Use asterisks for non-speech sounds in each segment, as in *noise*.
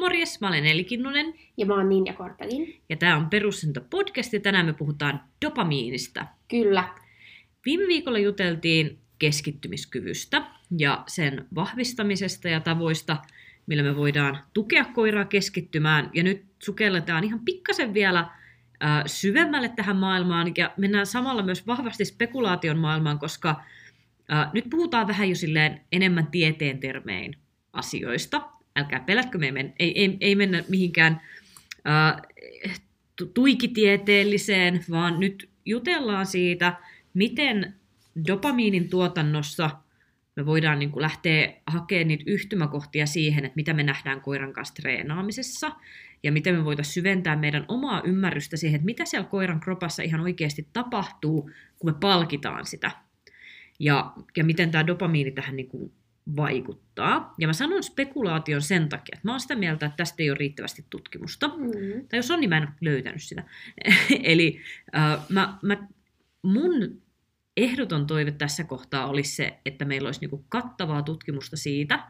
Morjes, mä olen Eli Kinnunen. Ja mä oon Ninja Korpelin. Ja tää on Perussento podcast ja tänään me puhutaan dopamiinista. Kyllä. Viime viikolla juteltiin keskittymiskyvystä ja sen vahvistamisesta ja tavoista, millä me voidaan tukea koiraa keskittymään. Ja nyt sukelletaan ihan pikkasen vielä äh, syvemmälle tähän maailmaan ja mennään samalla myös vahvasti spekulaation maailmaan, koska äh, nyt puhutaan vähän jo silleen enemmän tieteen termein asioista. Älkää pelätkö, me ei, men, ei, ei, ei mennä mihinkään äh, tuikitieteelliseen, vaan nyt jutellaan siitä, miten dopamiinin tuotannossa me voidaan niin kuin lähteä hakemaan niitä yhtymäkohtia siihen, että mitä me nähdään koiran kanssa treenaamisessa, ja miten me voitaisiin syventää meidän omaa ymmärrystä siihen, että mitä siellä koiran kropassa ihan oikeasti tapahtuu, kun me palkitaan sitä. Ja, ja miten tämä dopamiini tähän niin kuin vaikuttaa. Ja mä sanon spekulaation sen takia, että mä oon sitä mieltä, että tästä ei ole riittävästi tutkimusta. Mm-hmm. Tai jos on, niin mä en ole löytänyt sitä. *laughs* Eli äh, mä, mä, mun ehdoton toive tässä kohtaa olisi se, että meillä olisi niinku kattavaa tutkimusta siitä,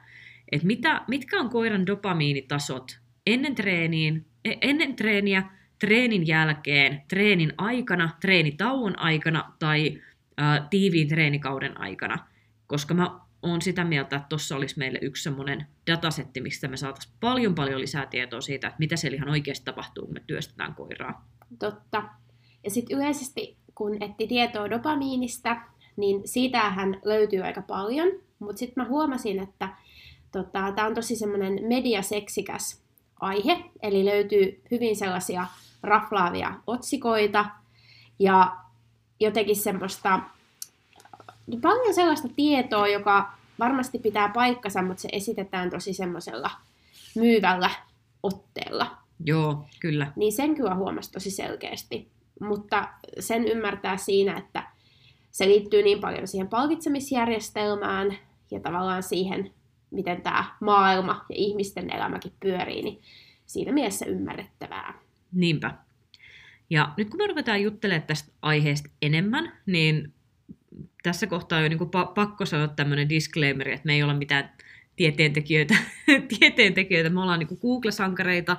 että mitä, mitkä on koiran dopamiinitasot ennen, treeniin, e, ennen treeniä, treenin jälkeen, treenin aikana, treenitauon aikana tai ää, tiiviin treenikauden aikana. Koska mä oon sitä mieltä, että tuossa olisi meille yksi semmoinen datasetti, mistä me saataisiin paljon paljon lisää tietoa siitä, että mitä siellä ihan oikeasti tapahtuu, kun me työstetään koiraa. Totta. Ja sitten yleisesti, kun etti tietoa dopamiinista, niin siitähän löytyy aika paljon. Mutta sitten mä huomasin, että tota, tämä on tosi semmoinen mediaseksikäs aihe, eli löytyy hyvin sellaisia raflaavia otsikoita ja jotenkin semmoista paljon sellaista tietoa, joka varmasti pitää paikkansa, mutta se esitetään tosi semmoisella myyvällä otteella. Joo, kyllä. Niin sen kyllä huomasi tosi selkeästi. Mutta sen ymmärtää siinä, että se liittyy niin paljon siihen palkitsemisjärjestelmään ja tavallaan siihen, miten tämä maailma ja ihmisten elämäkin pyörii, niin siinä mielessä ymmärrettävää. Niinpä. Ja nyt kun me ruvetaan juttelemaan tästä aiheesta enemmän, niin tässä kohtaa on jo niin pakko sanoa tämmöinen disclaimer, että me ei olla mitään tieteentekijöitä, *laughs* tieteentekijöitä. me ollaan niin Google-sankareita,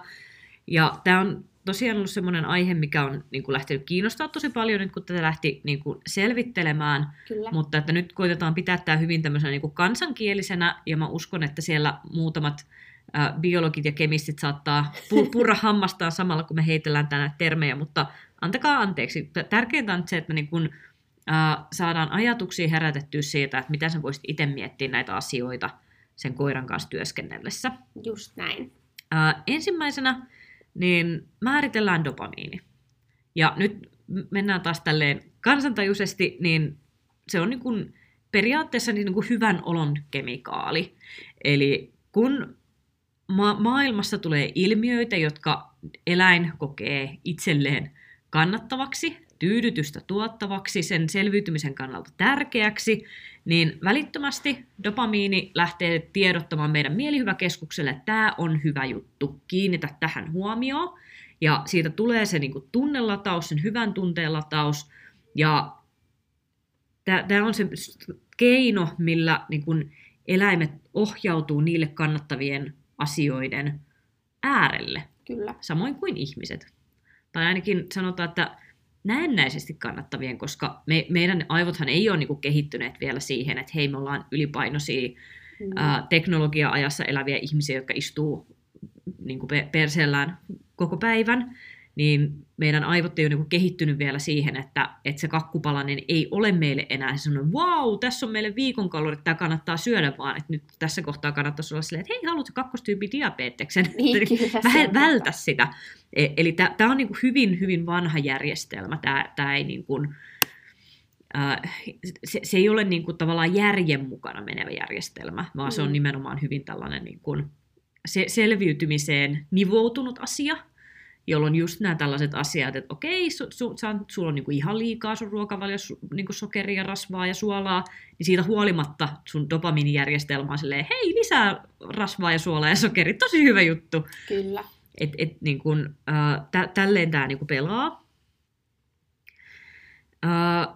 ja tämä on tosiaan ollut semmoinen aihe, mikä on niin kuin lähtenyt kiinnostaa tosi paljon nyt, kun tätä lähti niin kuin selvittelemään, Kyllä. mutta että nyt koitetaan pitää tämä hyvin tämmöisenä niin kuin kansankielisenä, ja mä uskon, että siellä muutamat biologit ja kemistit saattaa *laughs* purra hammastaan samalla, kun me heitellään tänä termejä, mutta antakaa anteeksi. Tärkeintä on se, että me niin kuin saadaan ajatuksia herätettyä siitä, että mitä sä voisit itse miettiä näitä asioita sen koiran kanssa työskennellessä. Just näin. Äh, ensimmäisenä niin määritellään dopamiini. Ja nyt mennään taas tälleen kansantajuisesti, niin se on niin kuin periaatteessa niin kuin hyvän olon kemikaali. Eli kun ma- maailmassa tulee ilmiöitä, jotka eläin kokee itselleen kannattavaksi, tyydytystä tuottavaksi, sen selviytymisen kannalta tärkeäksi, niin välittömästi dopamiini lähtee tiedottamaan meidän mielihyväkeskukselle, että tämä on hyvä juttu, kiinnitä tähän huomioon. Ja siitä tulee se niin kuin tunnelataus, sen hyvän tunteen lataus. Ja tämä on se keino, millä niin kuin eläimet ohjautuu niille kannattavien asioiden äärelle. Kyllä. Samoin kuin ihmiset. Tai ainakin sanotaan, että näennäisesti kannattavien, koska me, meidän aivothan ei ole niin kehittyneet vielä siihen, että hei me ollaan ylipainoisia mm. ää, teknologia-ajassa eläviä ihmisiä, jotka istuu niin kuin perseellään koko päivän, niin meidän aivot ei ole niin kehittynyt vielä siihen, että, että se kakkupalanen ei ole meille enää sellainen, wow, tässä on meille viikon kalorit, tämä kannattaa syödä, vaan että nyt tässä kohtaa kannattaa olla silleen, että hei, haluatko kakkostyyppi diabeteksen? Niin, Vähän vältä sitä. E, eli tämä on niin hyvin, hyvin vanha järjestelmä. Tämä ei niin kuin, se, se ei ole niin kuin tavallaan järjen mukana menevä järjestelmä, vaan mm. se on mm. nimenomaan hyvin tällainen niin kuin se, selviytymiseen nivoutunut asia – jolloin just nämä tällaiset asiat, että okei, su, su, sulla on niinku ihan liikaa sun ruokavaliossa niinku sokeria, rasvaa ja suolaa, niin siitä huolimatta sun dopamiinijärjestelmä on silleen, hei, lisää rasvaa ja suolaa ja sokeria, tosi hyvä juttu. Kyllä. Et, et, niin kun, äh, tä, tälleen tämä niinku pelaa. Äh,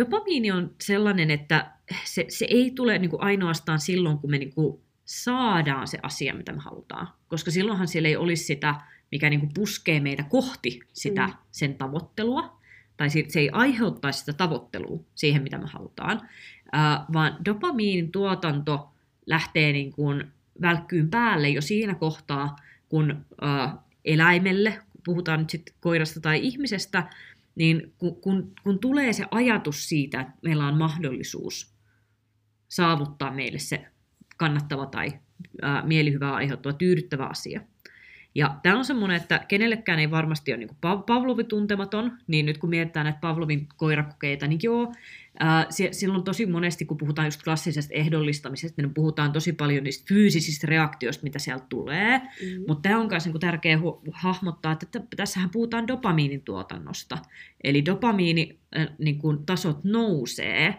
dopamiini on sellainen, että se, se ei tule niinku ainoastaan silloin, kun me niinku saadaan se asia, mitä me halutaan. Koska silloinhan siellä ei olisi sitä, mikä niin kuin puskee meitä kohti sitä Mm. sen tavoittelua, tai se ei aiheuttaisi sitä tavoittelua siihen, mitä me halutaan, äh, vaan dopamiinin tuotanto lähtee niin kuin välkkyyn päälle jo siinä kohtaa, kun äh, eläimelle, puhutaan nyt sitten koirasta tai ihmisestä, niin kun, kun, kun tulee se ajatus siitä, että meillä on mahdollisuus saavuttaa meille se kannattava tai ää, mielihyvää aiheuttava tyydyttävä asia. Ja tämä on semmoinen, että kenellekään ei varmasti ole niin Pavlovi tuntematon, niin nyt kun mietitään näitä Pavlovin koirakokeita, niin joo, ää, silloin tosi monesti, kun puhutaan just klassisesta ehdollistamisesta, niin puhutaan tosi paljon niistä fyysisistä reaktioista, mitä sieltä tulee, Mm. mutta tämä on myös niinku tärkeää hu- hahmottaa, että t- tässähän puhutaan dopamiinin tuotannosta. Eli dopamiinitasot niinku tasot nousee,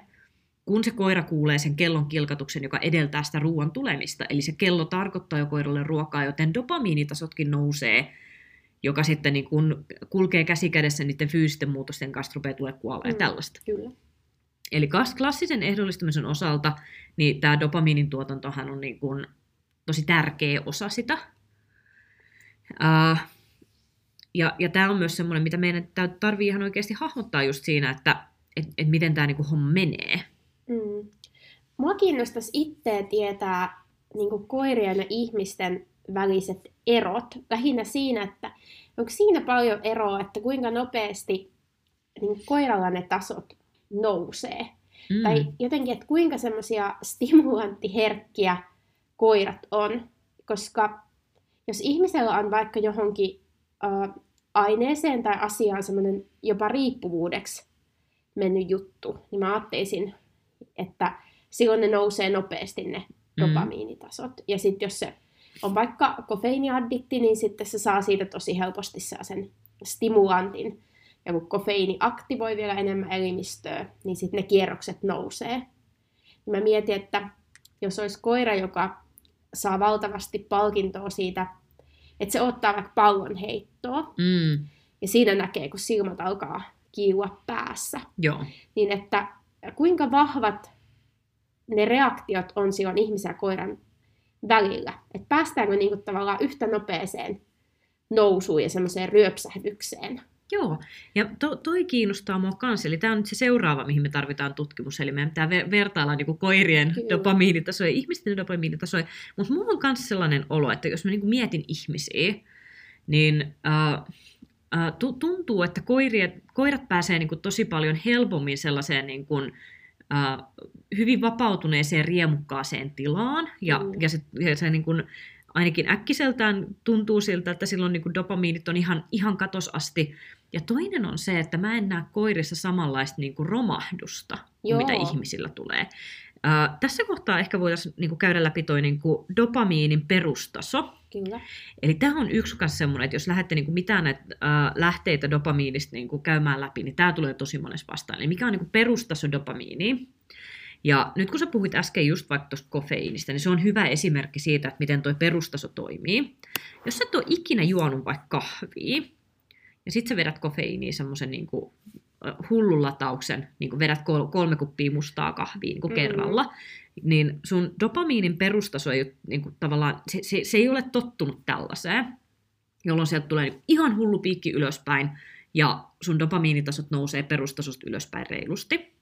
kun se koira kuulee sen kellon kilkatuksen, joka edeltää sitä ruoan tulemista. Eli se kello tarkoittaa jo koiralle ruokaa, joten dopamiinitasotkin nousee, joka sitten niin kun kulkee käsi kädessä niiden fyysisten muutosten kanssa, rupeaa tulee kuolla ja Mm. tällaista. Kyllä. Eli klassisen ehdollistamisen osalta niin tämä dopamiinin tuotantohan on niin kuin tosi tärkeä osa sitä. Uh, ja ja tämä on myös semmoinen, mitä meidän tarvii ihan oikeasti hahmottaa just siinä, että et, et miten tämä niinku homma menee. Mm. Mua kiinnostaisi itseä tietää niin koirien ja ihmisten väliset erot. Lähinnä siinä, että onko siinä paljon eroa, että kuinka nopeasti niin koiralla ne tasot nousee. Mm. Tai jotenkin, että kuinka semmoisia stimulanttiherkkiä koirat on. Koska jos ihmisellä on vaikka johonkin äh, aineeseen tai asiaan semmoinen jopa riippuvuudeksi mennyt juttu, niin mä ajattelisin, että silloin ne nousee nopeasti ne Mm. dopamiinitasot. Ja sitten jos se on vaikka kofeiiniaddikti, niin sitten se saa siitä tosi helposti sen stimulantin. Ja kun kofeiini aktivoi vielä enemmän elimistöä, niin sitten ne kierrokset nousee. Ja mä mietin, että jos olisi koira, joka saa valtavasti palkintoa siitä, että se ottaa vaikka pallon heittoa, Mm. ja siinä näkee, kun silmät alkaa kiiua päässä, Joo. niin että kuinka vahvat ne reaktiot on silloin ihmisen ja koiran välillä. Että päästäänkö niinku tavallaan yhtä nopeeseen nousuun ja semmoiseen ryöpsähdykseen. Joo, ja to, toi kiinnostaa mua kanssa, eli tämä on nyt se seuraava, mihin me tarvitaan tutkimus, eli meidän pitää ver- vertailla niin koirien Kyllä. dopamiinitasoja, ihmisten dopamiinitasoja, mutta mulla on myös sellainen olo, että jos mä niin mietin ihmisiä, niin äh, tuntuu, että koirat, koirat pääsee niin tosi paljon helpommin sellaiseen niin kuin, äh, hyvin vapautuneeseen riemukkaaseen tilaan, ja, Mm. ja se, ja se niin kuin, ainakin äkkiseltään tuntuu siltä, että silloin niin kuin dopamiinit on ihan, ihan katos asti. Ja toinen on se, että mä en näe koirissa samanlaista niin kuin romahdusta, kuin Joo. mitä ihmisillä tulee. Ää, tässä kohtaa ehkä voitaisiin niin kuin käydä läpi toi niin kuin dopamiinin perustaso. Kyllä. Eli tämä on yksi myös semmoinen, että jos lähdette niin kuin mitään näitä ää, lähteitä dopamiinista niin kuin käymään läpi, niin tämä tulee tosi monessa vastaan. Eli mikä on niin kuin perustaso dopamiini? Ja nyt kun sä puhuit äsken just vaikka tuosta kofeiinista, niin se on hyvä esimerkki siitä, että miten tuo perustaso toimii. Jos sä et ole ikinä juonut vaikka kahvia, ja sit sä vedät kofeiiniin semmoisen niin hullun latauksen, niin kuin vedät kol- kolme kuppia mustaa kahvia niin kuin Mm. kerralla, niin sun dopamiinin perustaso ei, ole, niin kuin, tavallaan, se, se, se ei ole tottunut tällaiseen, jolloin sieltä tulee niin ihan hullu piikki ylöspäin, ja sun dopamiinitasot nousee perustasosta ylöspäin reilusti.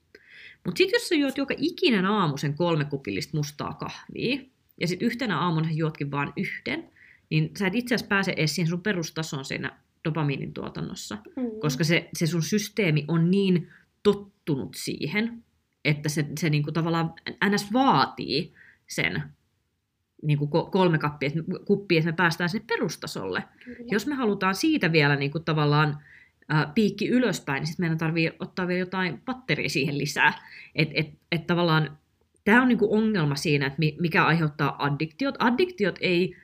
Mutta sitten jos sä juot joka ikinen aamu sen kolme kupillista mustaa kahvia, ja sitten yhtenä aamuna juotkin vaan yhden, niin sä et itse asiassa pääse edes siihen sun perustason siinä dopamiinin tuotannossa, Mm. koska se, se sun systeemi on niin tottunut siihen, että se, se niinku tavallaan ns. vaatii sen niinku ko- kolme kappia, että, kuppia, että me päästään sinne perustasolle. Kyllä. Jos me halutaan siitä vielä niin kuin tavallaan ää, piikki ylöspäin, niin sitten meidän tarvii ottaa vielä jotain batteria siihen lisää. Et, et, et tavallaan tämä on niin kuin ongelma siinä, että mi- mikä aiheuttaa addiktiot. Addiktiot ei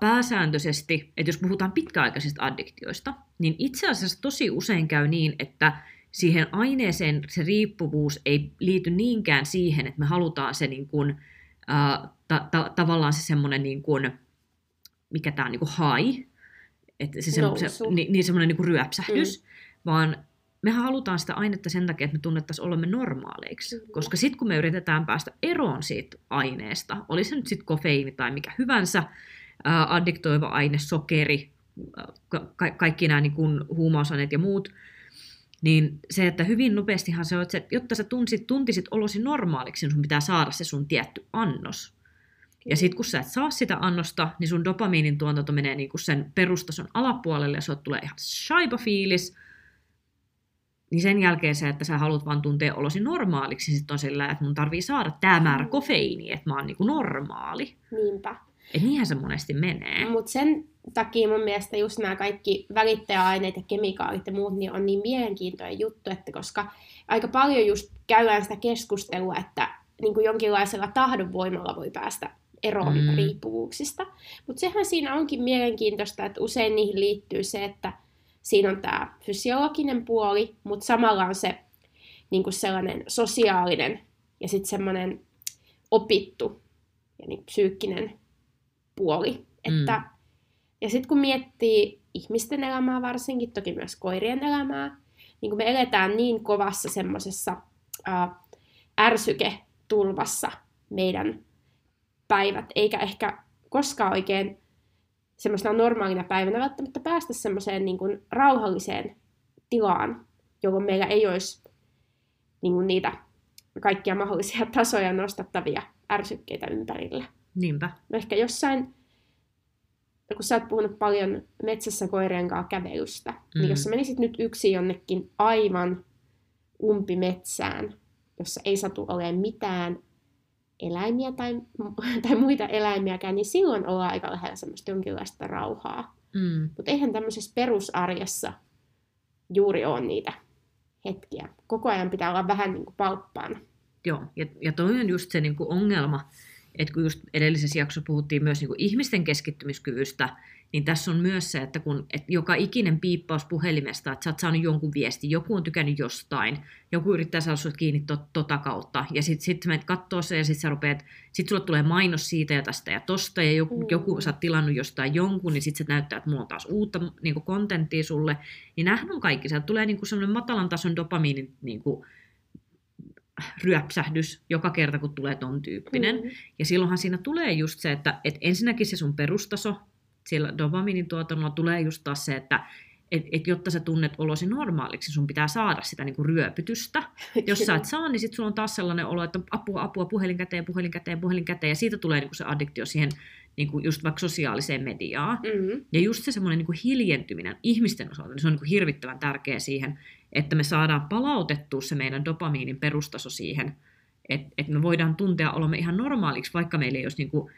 pääsääntöisesti, että jos puhutaan pitkäaikaisista addiktioista, niin itse asiassa tosi usein käy niin, että siihen aineeseen se riippuvuus ei liity niinkään siihen, että me halutaan se niin kuin, ää, ta- ta- tavallaan se semmoinen niin kuin, mikä tämä on niin kuin high, että se, se, se, niin, niin semmoinen niin kuin ryöpsähdys, mm. vaan mehän halutaan sitä ainetta sen takia, että me tunnettaisiin olemme normaaleiksi. Kyllä. Koska sitten kun me yritetään päästä eroon siitä aineesta, oli se nyt sitten kofeiini tai mikä hyvänsä, addiktoiva aine, sokeri, ka- ka- kaikki nämä niin kuin huumausaineet ja muut, niin se, että hyvin nopeastihan se on, että jotta sä tuntisit, tuntisit olosi normaaliksi, niin sun pitää saada se sun tietty annos. Ja sitten kun sä et saa sitä annosta, niin sun dopamiinin tuotanto menee niinku sen perustason alapuolelle ja sulle tulee ihan shaiba fiilis. Niin sen jälkeen se, että sä haluat vaan tuntea olosi normaaliksi, niin sitten on sillä, että mun tarvii saada tämä määrä kofeiiniä, että mä oon niinku normaali. Niinpä. Et niinhän se monesti menee. Mutta sen takia mun mielestä just nämä kaikki välittäjäaineet ja kemikaalit ja muut niin on niin mielenkiintoinen juttu, että koska aika paljon just käydään sitä keskustelua, että niin kuin jonkinlaisella tahdonvoimalla voi päästä eroon Mm. riippuvuuksista. Mutta sehän siinä onkin mielenkiintoista, että usein niihin liittyy se, että siinä on tämä fysiologinen puoli, mutta samalla on se niin kuin sellainen sosiaalinen ja sitten semmoinen opittu ja niin psyykkinen puoli. Että, ja sitten kun miettii ihmisten elämää varsinkin, toki myös koirien elämää, niin kun me eletään niin kovassa semmoisessa ärsyketulvassa meidän päivät, eikä ehkä koskaan oikein semmoisena normaalina päivänä välttämättä päästä semmoiseen niin kuin rauhalliseen tilaan, jolloin meillä ei olisi niin kuin niitä kaikkia mahdollisia *laughs* tasoja nostattavia ärsykkeitä ympärillä. Niinpä. No ehkä jossain, no kun sä oot puhunut paljon metsässä koirien kanssa kävelystä, mm. Mm. niin jos sä menisit nyt yksin jonnekin aivan umpimetsään, jossa ei satu olemaan mitään eläimiä tai, *laughs* tai muita eläimiäkään, niin silloin ollaan aika lähellä semmoista jonkinlaista rauhaa. Mm. Mutta eihän tämmöisessä perusarjessa juuri ole niitä hetkiä. Koko ajan pitää olla vähän niin kuin palppaana. Joo, ja, ja toi on just se niin kuin ongelma, että kun just edellisessä jaksossa puhuttiin myös niin kuin ihmisten keskittymiskyvystä, niin tässä on myös se, että kun et joka ikinen piippaus puhelimesta, että sä oot saanut jonkun viesti, joku on tykännyt jostain, joku yrittää saada sut kiinni to, tota kautta, ja sitten sit menet kattoo se, ja sitten sä rupeat, sit sulle tulee mainos siitä ja tästä ja tosta, ja joku, Mm. joku sä oot tilannut jostain jonkun, niin sitten se näyttää, että mulla on taas uutta niin kontenttia sulle, niin on kaikki, sieltä tulee niin sellainen matalan tason dopamiinin niin kuin, ryöpsähdys joka kerta, kun tulee ton tyyppinen. Mm. Ja silloinhan siinä tulee just se, että, että ensinnäkin se sun perustaso, siellä dopaminin tuotannolla tulee just taas se, että et, et jotta sä tunnet olosi normaaliksi, sun pitää saada sitä niinku ryöpytystä. *laughs* Jos sä et saa, niin sit sulla on taas sellainen olo, että apua, apua, puhelin käteen, puhelin käteen, puhelin käteen, ja siitä tulee niinku se addiktio siihen niinku just vaikka sosiaaliseen mediaan. Mm. Ja just se semmoinen niin hiljentyminen ihmisten osalta, niin se on niin hirvittävän tärkeä siihen, että me saadaan palautettua se meidän dopamiinin perustaso siihen, että, että me voidaan tuntea olomme ihan normaaliksi, vaikka meillä ei olisi niin kuin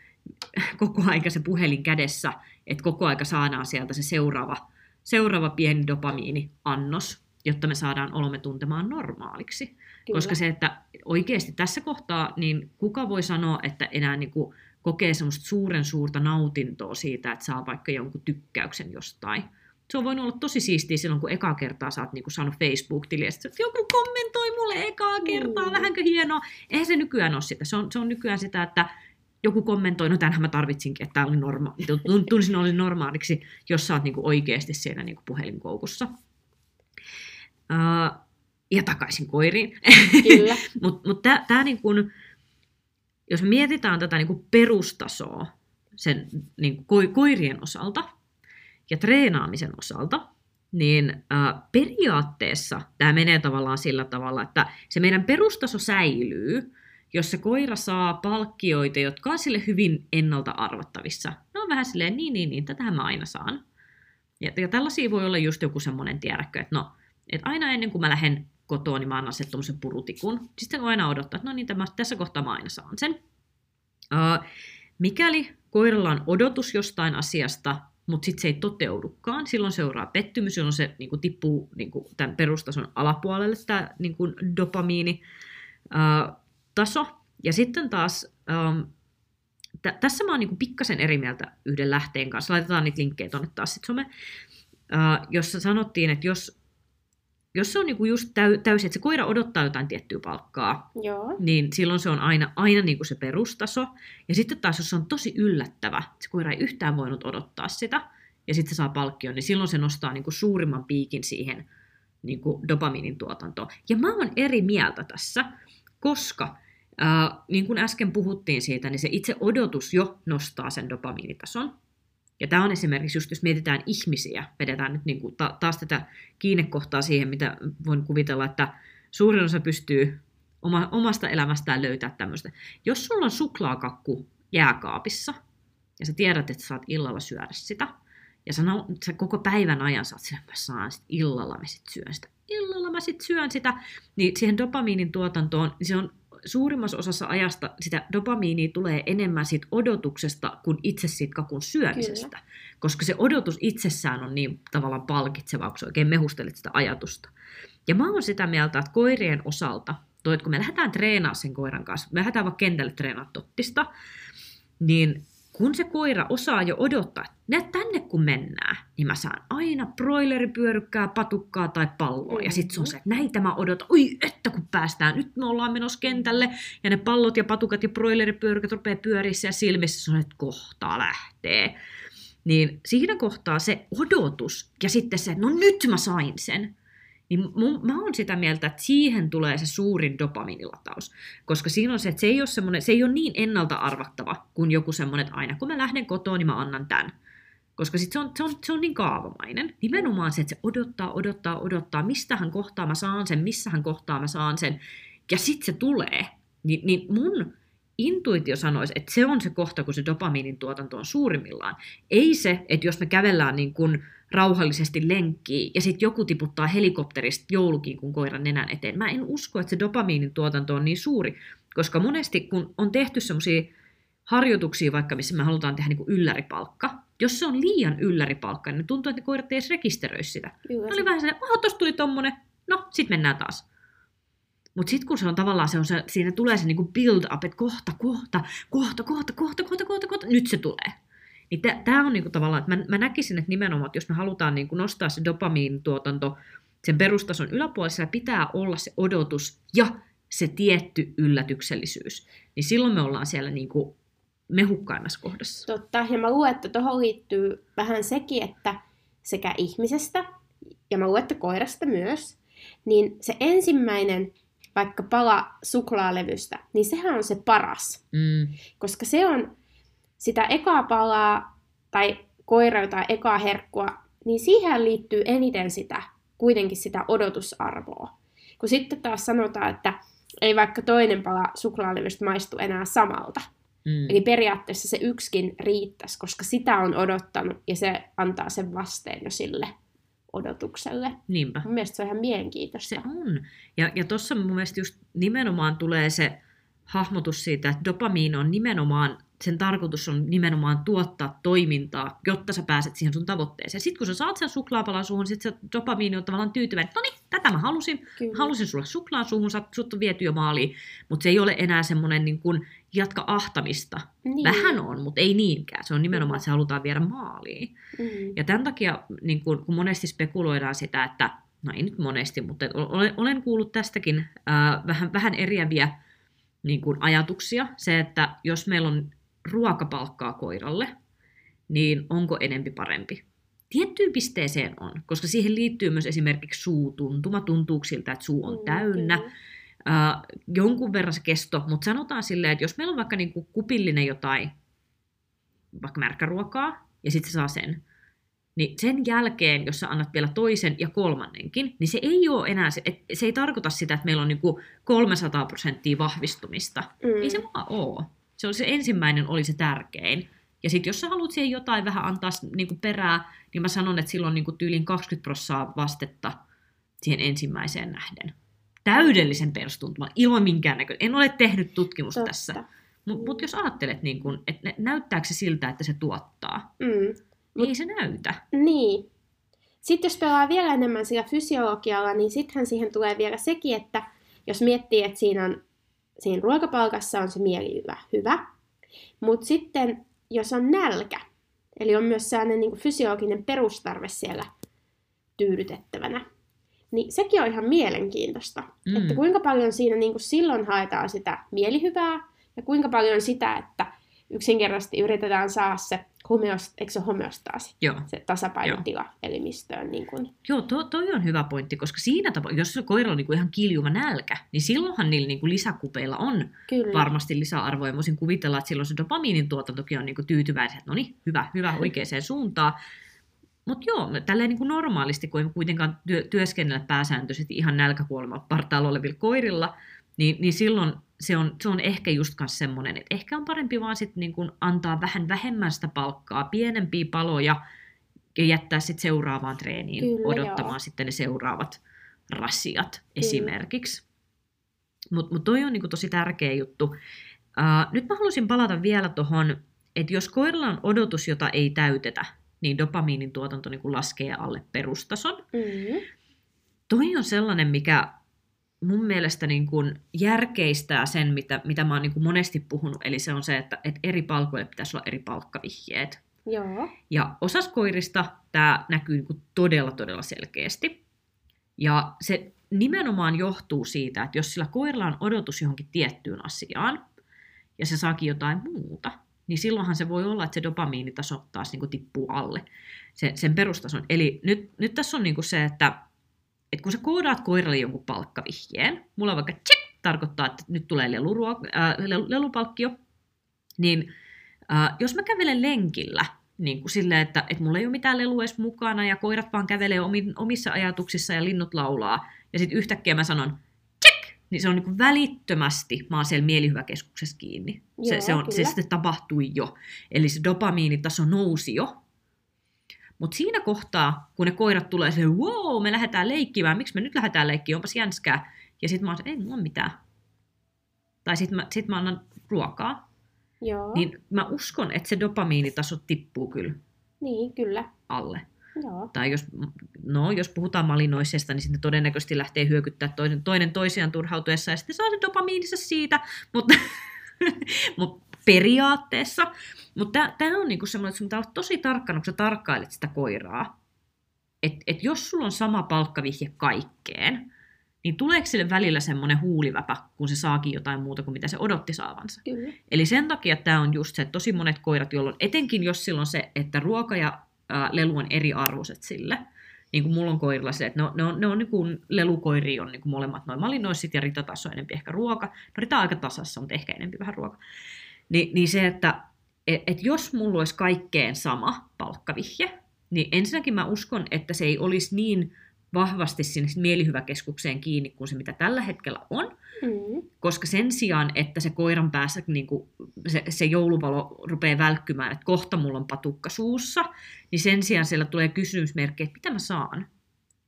koko aika se puhelin kädessä, että koko aika saadaan sieltä se seuraava, seuraava pieni dopamiiniannos, jotta me saadaan olomme tuntemaan normaaliksi. Kyllä. Koska se, että oikeasti tässä kohtaa, niin kuka voi sanoa, että enää niin kuin kokee semmoista suuren suurta nautintoa siitä, että saa vaikka jonkun tykkäyksen jostain. Se on voinut olla tosi siistiä silloin, kun ekaa kertaa sä oot niinku saanut Facebook-tiliä, että joku kommentoi mulle ekaa kertaa, Mm. vähänkö hienoa. Eihän se nykyään ole sitä. Se on, se on nykyään sitä, että joku kommentoi, no tämänhän mä tarvitsinkin, että tämä oli norma- *laughs* tun- tunsin oli normaaliksi, jos sä oot niinku oikeasti siinä niinku puhelinkoukussa. Uh, ja takaisin koiriin. Kyllä. Mutta *laughs* mut tämä tää niinku, jos me mietitään tätä niinku perustasoa sen niinku ko- koirien osalta ja treenaamisen osalta, niin äh, periaatteessa tämä menee tavallaan sillä tavalla, että se meidän perustaso säilyy, jos se koira saa palkkioita, jotka on sille hyvin ennalta arvattavissa. Ne on vähän silleen, niin, niin, niin, tätähän mä aina saan. Ja, ja tällaisia voi olla just joku semmoinen tiedäkö, että no, että aina ennen kuin mä lähden kotoa, niin mä annan sen tuommoisen purutikun. Sitten voi aina odottaa, että no niin, tämä, tässä kohtaa mä aina saan sen. Uh, mikäli koiralla on odotus jostain asiasta, mutta sitten se ei toteudukaan, silloin seuraa pettymys, jolloin se niin kuin, tippuu niin kuin, tämän perustason alapuolelle tämä niin kuin, dopamiini uh, taso. Ja sitten taas, t- tässä mä oon niin pikkasen eri mieltä yhden lähteen kanssa, laitetaan niitä linkkejä tuonne taas sit some, jossa sanottiin, että jos jos se on niinku just täy, täysin, että se koira odottaa jotain tiettyä palkkaa, Joo. niin silloin se on aina, aina niinku se perustaso. Ja sitten taas, jos se on tosi yllättävä, että se koira ei yhtään voinut odottaa sitä, ja sitten se saa palkkion, niin silloin se nostaa niinku suurimman piikin siihen niin kuin dopamiinin tuotantoon. Ja mä oon eri mieltä tässä, koska ää, niin kuin äsken puhuttiin siitä, niin se itse odotus jo nostaa sen dopamiinitason. Ja tämä on esimerkiksi just, jos mietitään ihmisiä, vedetään nyt niin kuin ta- taas tätä kiinnekohtaa siihen, mitä voin kuvitella, että suurin osa pystyy oma, omasta elämästään löytää tämmöistä. Jos sulla on suklaakakku jääkaapissa, ja sä tiedät, että saat illalla syödä sitä, ja sä, sä koko päivän ajan saat sille, mä saan sit illalla mä sit syön sitä, illalla mä sit syön sitä, niin siihen dopamiinin tuotantoon, niin se on suurimmassa osassa ajasta sitä dopamiinia tulee enemmän siitä odotuksesta kuin itse siitä kakun syömisestä. Kyllä. Koska se odotus itsessään on niin tavallaan palkitseva, kun oikein mehustelet sitä ajatusta. Ja mä oon sitä mieltä, että koirien osalta, toi, että kun me lähdetään treenaamaan sen koiran kanssa, me lähdetään vaikka kentälle treenaamaan tottista, niin kun se koira osaa jo odottaa, että tänne kun mennään, niin mä saan aina broileripyörykkää, patukkaa tai palloa. Mm-hmm. Ja sitten se on se, että näitä mä odotan. Oi, että kun päästään, nyt me ollaan menossa kentälle. Ja ne pallot ja patukat ja broileripyörykät rupeaa pyörissä ja silmissä. Se on, että kohta lähtee. Niin siinä kohtaa se odotus ja sitten se, että no nyt mä sain sen niin mun, mä oon sitä mieltä, että siihen tulee se suurin dopamiinilataus. Koska siinä on se, että se ei ole, se ei ole niin ennalta arvattava kuin joku semmoinen, että aina kun mä lähden kotoa, niin mä annan tämän. Koska sit se, on, se, on, se on niin kaavamainen. Nimenomaan se, että se odottaa, odottaa, odottaa, mistähän kohtaa mä saan sen, missähän kohtaa mä saan sen. Ja sitten se tulee. Ni, niin mun intuitio sanoisi, että se on se kohta, kun se dopamiinin tuotanto on suurimmillaan. Ei se, että jos me kävellään niin kuin rauhallisesti lenkkiin ja sitten joku tiputtaa helikopterista joulukin kun koiran nenän eteen. Mä en usko, että se dopamiinin tuotanto on niin suuri, koska monesti kun on tehty semmoisia harjoituksia vaikka, missä me halutaan tehdä niin ylläripalkka, jos se on liian ylläripalkka, niin tuntuu, että ne koirat ei edes rekisteröi sitä. Kyllä. Ne oli vähän sellainen, oho, tosta tuli tommonen, no, sit mennään taas. Mutta sitten kun se on tavallaan, se on se, siinä tulee se niinku build up, että kohta, kohta, kohta, kohta, kohta, kohta, kohta, kohta, nyt se tulee. Niin tämä on niinku tavallaan, että mä, mä näkisin, että nimenomaan, että jos me halutaan niinku nostaa se dopamiinituotanto sen perustason yläpuolella, pitää olla se odotus ja se tietty yllätyksellisyys. Niin silloin me ollaan siellä niinku mehukkaimmassa kohdassa. Totta, ja mä luulen, että tuohon liittyy vähän sekin, että sekä ihmisestä, ja mä luulen, että koirasta myös, niin se ensimmäinen vaikka pala suklaalevystä, niin sehän on se paras. Mm. Koska se on sitä ekaa palaa tai koira tai ekaa herkkua, niin siihen liittyy eniten sitä, kuitenkin sitä odotusarvoa. Kun sitten taas sanotaan, että ei vaikka toinen pala suklaalevystä maistu enää samalta. Mm. Eli periaatteessa se yksikin riittäisi, koska sitä on odottanut ja se antaa sen vasteen jo sille odotukselle. Niinpä. Mun mielestä se on ihan mielenkiintoista. Se on. Ja, ja tuossa mun mielestä just nimenomaan tulee se hahmotus siitä, että dopamiini on nimenomaan sen tarkoitus on nimenomaan tuottaa toimintaa, jotta sä pääset siihen sun tavoitteeseen. Sitten kun sä saat sen suklaapalan suuhun, sitten se dopamiini on tavallaan tyytyväinen, no niin, tätä mä halusin, Kyllä. halusin sulle suklaa suuhun, sut on viety jo maaliin, mutta se ei ole enää semmoinen niin kuin jatka ahtamista. Niin. Vähän on, mutta ei niinkään. Se on nimenomaan, että se halutaan viedä maaliin. Mm. Ja tämän takia, niin kun, kun monesti spekuloidaan sitä, että, no ei nyt monesti, mutta olen, olen kuullut tästäkin äh, vähän, vähän eriäviä niin kuin ajatuksia. Se, että jos meillä on ruokapalkkaa koiralle, niin onko enempi parempi? Tiettyyn pisteeseen on, koska siihen liittyy myös esimerkiksi suutuntuma, tuntuu siltä, että suu on mm, täynnä. Mm, Uh, jonkun verran se kesto, mutta sanotaan silleen, että jos meillä on vaikka niinku kupillinen jotain, vaikka märkäruokaa, ja sitten se saa sen, niin sen jälkeen, jos sä annat vielä toisen ja kolmannenkin, niin se ei ole enää, se, et, se ei tarkoita sitä, että meillä on niinku 300 prosenttia vahvistumista. Mm. Ei se vaan ole. Se, se ensimmäinen oli se tärkein. Ja sitten jos sä haluat siihen jotain vähän antaa niinku perää, niin mä sanon, että silloin niinku tyylin 20 prosenttia vastetta siihen ensimmäiseen nähden. Täydellisen perustuntuman, ilman minkäännäköistä. En ole tehnyt tutkimusta Totta. tässä. Mutta mut jos ajattelet, niin kun, että näyttääkö se siltä, että se tuottaa, mm. niin ei se näytä. Niin. Sitten jos pelaa vielä enemmän sillä fysiologialla, niin sittenhän siihen tulee vielä sekin, että jos miettii, että siinä on siinä ruokapalkassa on se mielihyvä hyvä. Mutta sitten, jos on nälkä, eli on myös sellainen niin fysiologinen perustarve siellä tyydytettävänä, niin sekin on ihan mielenkiintoista. Mm. Että kuinka paljon siinä niin kuin silloin haetaan sitä mielihyvää, ja kuinka paljon sitä, että yksinkertaisesti yritetään saada se, homeost, eikö se homeostaasi, Joo. se tasapainotila elimistöön. Niin kun, Joo, to, toi on hyvä pointti, koska siinä tapauksessa, jos koiralla on niin kuin ihan kiljuva nälkä, niin silloinhan niillä niin kuin lisäkupeilla on kyllä. varmasti lisäarvoa. Ja voisin kuvitella, että silloin se dopamiinin tuotantokin on niin kuin tyytyväinen, että no niin, hyvä, hyvä oikeaan suuntaan. Mutta joo, tälleen niin kuin normaalisti, kun ei kuitenkaan työ, työskennellä pääsääntöisesti ihan nälkäkuolema partaalla olevilla koirilla, niin, niin silloin se on, se on ehkä just myös semmoinen, että ehkä on parempi vaan sit niin kuin antaa vähän vähemmän sitä palkkaa, pienempiä paloja ja jättää sitten seuraavaan treeniin Kyllä, odottamaan joo. sitten ne seuraavat rasiat esimerkiksi. Mutta mut toi on niinku tosi tärkeä juttu. Uh, nyt mä haluaisin palata vielä tuohon, että jos koiralla on odotus, jota ei täytetä, niin dopamiinin tuotanto niinku laskee alle perustason. Mm. Toi on sellainen, mikä mun mielestä niin kuin järkeistää sen, mitä, mitä mä oon niin kuin monesti puhunut, eli se on se, että, että eri palkoille pitäisi olla eri palkkavihjeet. Joo. Ja osas koirista tämä näkyy niin kuin todella, todella selkeästi. Ja se nimenomaan johtuu siitä, että jos sillä koiralla on odotus johonkin tiettyyn asiaan, ja se saakin jotain muuta, niin silloinhan se voi olla, että se dopamiinitaso taas niin kuin tippuu alle sen, sen perustason. Eli nyt, nyt tässä on niin kuin se, että, että kun sä koodaat koiralle jonkun palkkavihjeen, mulla on vaikka check, tarkoittaa, että nyt tulee leluruo, äh, lelu- lelupalkkio, niin äh, jos mä kävelen lenkillä, niin kuin silleen, että, että mulla ei ole mitään lelua edes mukana ja koirat vaan kävelee omi, omissa ajatuksissa ja linnut laulaa, ja sitten yhtäkkiä mä sanon check, niin se on niin kuin välittömästi, mä oon siellä mielihyväkeskuksessa kiinni. Se, Joo, se, on, se sitten tapahtui jo. Eli se dopamiinitaso nousi jo. Mutta siinä kohtaa, kun ne koirat tulee se, wow, me lähdetään leikkimään, miksi me nyt lähdetään leikkimään, onpas jänskää. Ja sitten mä oon ei mulla mitään. Tai sitten mä, sit mä annan ruokaa. Joo. Niin mä uskon, että se dopamiinitaso tippuu kyllä niin, kyllä. alle. Joo. Tai jos, no, jos puhutaan malinoisesta, niin sitten todennäköisesti lähtee hyökyttää toinen, toinen toisiaan turhautuessa ja sitten saa se dopamiinissa siitä, mutta, *laughs* mutta periaatteessa. Mutta tämä on niinku semmoinen, että sun pitää olla tosi tarkkana, kun sä tarkkailet sitä koiraa. Että et jos sulla on sama palkkavihje kaikkeen, niin tuleeko sille välillä semmoinen huuliväpä, kun se saakin jotain muuta kuin mitä se odotti saavansa? Kyllä. Eli sen takia tämä on just se, että tosi monet koirat, jolloin etenkin jos silloin se, että ruoka ja ää, lelu on eri arvoiset sille, niin kuin mulla on koirilla se, että ne on, ne on, ne on niin kuin lelukoiria on niin kuin molemmat noin malinoissit ja Rita taas on enempi ehkä ruoka. No Rita on aika tasassa, mutta ehkä enempi vähän ruoka. Ni, niin se, että et, et jos mulla olisi kaikkeen sama palkkavihje, niin ensinnäkin mä uskon, että se ei olisi niin vahvasti sinne mielihyväkeskukseen kiinni kuin se, mitä tällä hetkellä on, Mm. koska sen sijaan, että se koiran päässä niin kuin se, se jouluvalo rupeaa välkkymään, että kohta mulla on patukka suussa, niin sen sijaan siellä tulee kysymysmerkki, että mitä mä saan?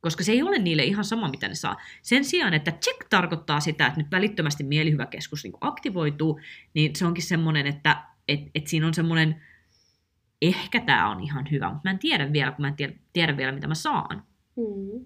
Koska se ei ole niille ihan sama, mitä ne saa. Sen sijaan, että check tarkoittaa sitä, että nyt välittömästi mielihyväkeskus niin aktivoituu, niin se onkin semmoinen, että et, et siinä on semmoinen, ehkä tämä on ihan hyvä, mutta mä en tiedä vielä, kun mä en tiedä, tiedä vielä, mitä mä saan. Mm.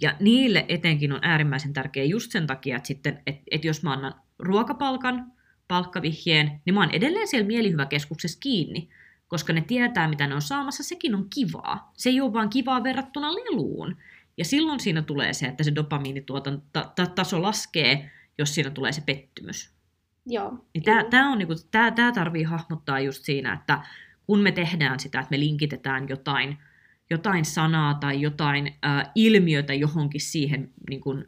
Ja niille etenkin on äärimmäisen tärkeä just sen takia, että, sitten, että, että jos mä annan ruokapalkan, palkkavihjeen, niin mä oon edelleen siellä mielihyväkeskuksessa kiinni, koska ne tietää, mitä ne on saamassa, sekin on kivaa. Se ei ole vaan kivaa verrattuna leluun. Ja silloin siinä tulee se, että se dopamiinitaso laskee, jos siinä tulee se pettymys. Joo. Niin tämä, tämä, on, niinku, tämä, tämä tarvii hahmottaa just siinä, että kun me tehdään sitä, että me linkitetään jotain, jotain sanaa tai jotain äh, ilmiötä johonkin siihen niin kuin,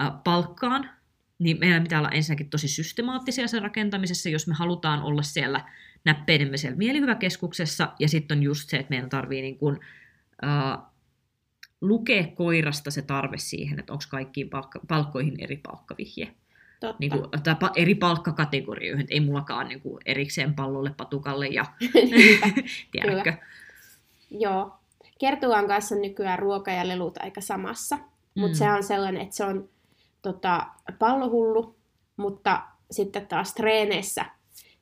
äh, palkkaan, niin meidän pitää olla ensinnäkin tosi systemaattisia sen rakentamisessa, jos me halutaan olla siellä näppeidemme siellä mielihyväkeskuksessa, ja sitten on just se, että meidän tarvii niin kuin, äh, lukea koirasta se tarve siihen, että onko kaikkiin palkka- palkkoihin eri palkkavihje Totta. niin kuin, tai pa- eri palkkakategorioihin. Et Ei mullakaan niin kuin, erikseen pallolle, patukalle ja *laughs* *laughs* tiedätkö. Joo. Kertuan kanssa nykyään ruoka ja lelut aika samassa. Mm. Mutta se on sellainen, että se on tota, pallohullu, mutta sitten taas treeneissä,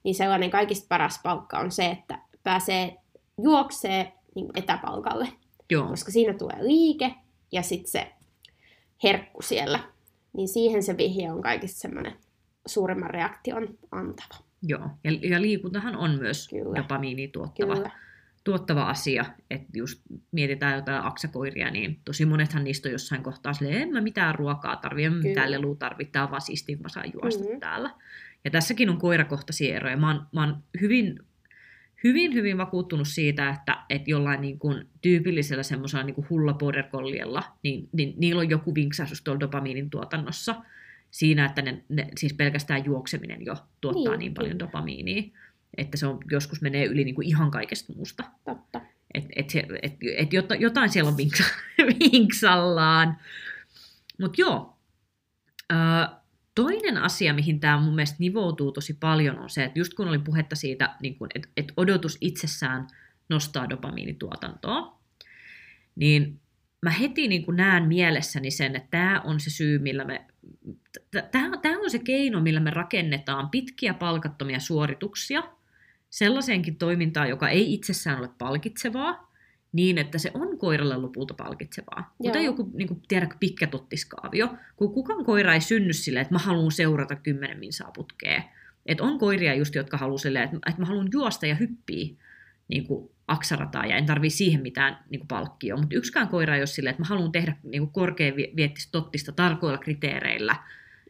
niin sellainen kaikista paras palkka on se, että pääsee juoksee niin etäpalkalle, Joo, koska siinä tulee liike ja sitten se herkku siellä. Niin siihen se vihje on kaikista semmoinen suurimman reaktion antava. joo. Ja, ja liikuntahan on myös Kyllä. dopamiini tuottava, Kyllä. tuottava asia. Että just mietitään jotain aksakoiria, niin tosi monethan niistä on jossain kohtaa silleen, en mä mitään ruokaa tarvi, en mä mitään Kyllä. lelua tarvitse, vaan siistiä, kun mä saan juosta Mhm. täällä. Ja tässäkin on koirakohtaisia eroja. Mä oon, mä oon hyvin, hyvin, hyvin vakuuttunut siitä, että, että jollain niin kuin tyypillisellä semmoisella niin kuin hulla border colliella, niin, niin, niillä on joku vinksahdus tuolla dopamiinin tuotannossa siinä, että ne, ne, siis pelkästään juokseminen jo tuottaa niin, niin paljon dopamiinia, että se on, joskus menee yli niin kuin ihan kaikesta muusta. Totta. Että et, et, et, et jotain siellä on vinksa, *laughs* vinksallaan. Mutta joo, äh, Toinen asia, mihin tämä mun mielestä nivoutuu tosi paljon, on se, että just kun oli puhetta siitä, niin että, että odotus itsessään nostaa dopamiinituotantoa, niin mä heti niin näen mielessäni sen, että tämä on se syy, millä me, tämä on se keino, millä me rakennetaan pitkiä palkattomia suorituksia sellaiseenkin toimintaan, joka ei itsessään ole palkitsevaa, niin, että se on koiralle lopulta palkitsevaa. Mutta joku, niin kuin, tiedätkö, pitkä tottiskaavio, kun kukaan koira ei synny silleen, että mä haluan seurata kymmenen minsaa putkea. Että on koiria just, jotka haluaa silleen, että, että mä haluan juosta ja hyppiä niin kuin aksarataa ja en tarvii siihen mitään niin kuin palkkioa. Mutta yksikään koira ei ole silleen, että mä haluan tehdä niin kuin korkean viettistä tottista tarkoilla kriteereillä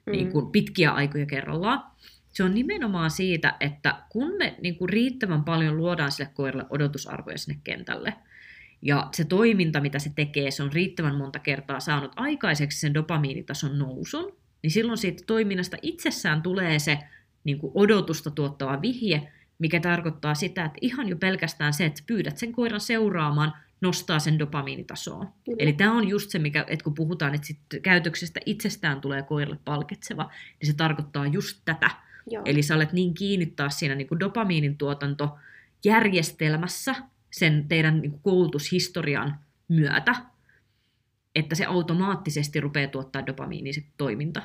mm. niin kuin pitkiä aikoja kerrallaan. Se on nimenomaan siitä, että kun me niin kuin riittävän paljon luodaan sille koiralle odotusarvoja sinne kentälle, ja se toiminta, mitä se tekee, se on riittävän monta kertaa saanut aikaiseksi sen dopamiinitason nousun, niin silloin siitä toiminnasta itsessään tulee se niin kuin odotusta tuottava vihje, mikä tarkoittaa sitä, että ihan jo pelkästään se, että pyydät sen koiran seuraamaan, nostaa sen dopamiinitasoa. Kyllä. Eli tämä on just se, mikä, että kun puhutaan, että sit käytöksestä itsestään tulee koiralle palkitseva, niin se tarkoittaa just tätä. Joo. Eli sä olet niin kiinni taas siinä niin kuin dopamiinin tuotantojärjestelmässä, sen teidän niin kuin koulutushistorian myötä, että se automaattisesti rupeaa tuottaa dopamiiniset toiminta.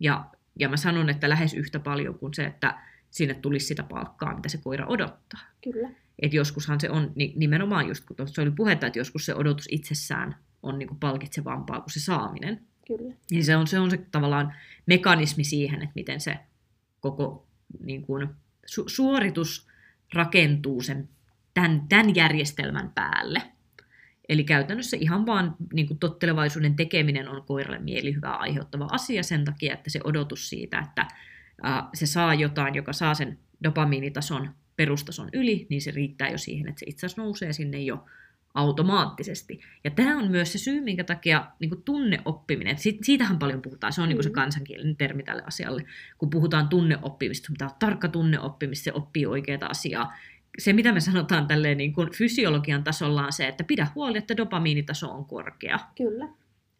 Ja, ja mä sanon, että lähes yhtä paljon kuin se, että sinne tulisi sitä palkkaa, mitä se koira odottaa. Kyllä. Et joskushan se on nimenomaan just, kun tuossa oli puhetta, että joskus se odotus itsessään on niin kuin palkitsevampaa kuin se saaminen. Kyllä. Niin se on, se on se tavallaan mekanismi siihen, että miten se koko niin kuin, su- suoritus rakentuu sen tämän, tämän järjestelmän päälle. Eli käytännössä ihan vaan niin kuin tottelevaisuuden tekeminen on koiralle mielihyvää aiheuttava asia sen takia, että se odotus siitä, että ää, se saa jotain, joka saa sen dopamiinitason perustason yli, niin se riittää jo siihen, että se itse asiassa nousee sinne jo automaattisesti. Ja tämä on myös se syy, minkä takia niin kuin tunneoppiminen, että siitähän paljon puhutaan, se on niin kuin se mm. kansankielinen termi tälle asialle, kun puhutaan tunneoppimista, mitä on tarkka tunneoppimista, se oppii oikeaa asiaa, se, mitä me sanotaan tälleen niin kuin fysiologian tasolla on se, että pidä huoli, että dopamiinitaso on korkea. Kyllä.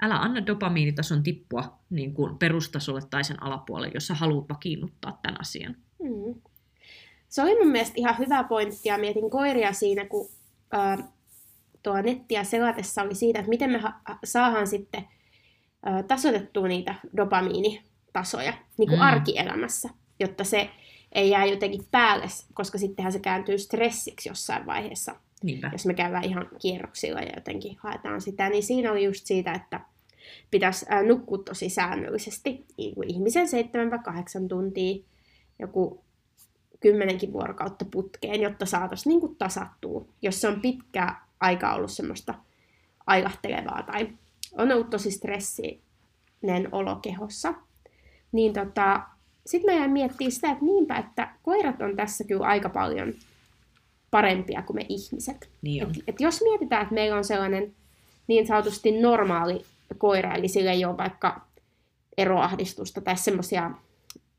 Älä anna dopamiinitason tippua niin kuin perustasolle tai sen alapuolelle, jos sä haluat vakiinnuttaa tämän asian. Mm. Se oli mun mielestä ihan hyvä pointti ja mietin koiria siinä, kun ää, tuo nettiä selatessa oli siitä, että miten me ha- saadaan sitten ää, tasoitettua niitä dopamiinitasoja niin kuin mm. arkielämässä, jotta se ei jää jotenkin päälle, koska sittenhän se kääntyy stressiksi jossain vaiheessa. Niinpä. Jos me käydään ihan kierroksilla ja jotenkin haetaan sitä, niin siinä oli just siitä, että pitäisi nukkua tosi säännöllisesti. Niin ihmisen 7-8 tuntia, joku kymmenenkin vuorokautta putkeen, jotta saataisiin niin tasattua. Jos se on pitkä aika ollut semmoista ailahtelevaa tai on ollut tosi stressinen olo kehossa, niin tota, sitten mä jäin miettimään sitä, että niinpä, että koirat on tässä kyllä aika paljon parempia kuin me ihmiset. Niin et, et jos mietitään, että meillä on sellainen niin sanotusti normaali koira, eli sillä ei ole vaikka eroahdistusta tai semmoisia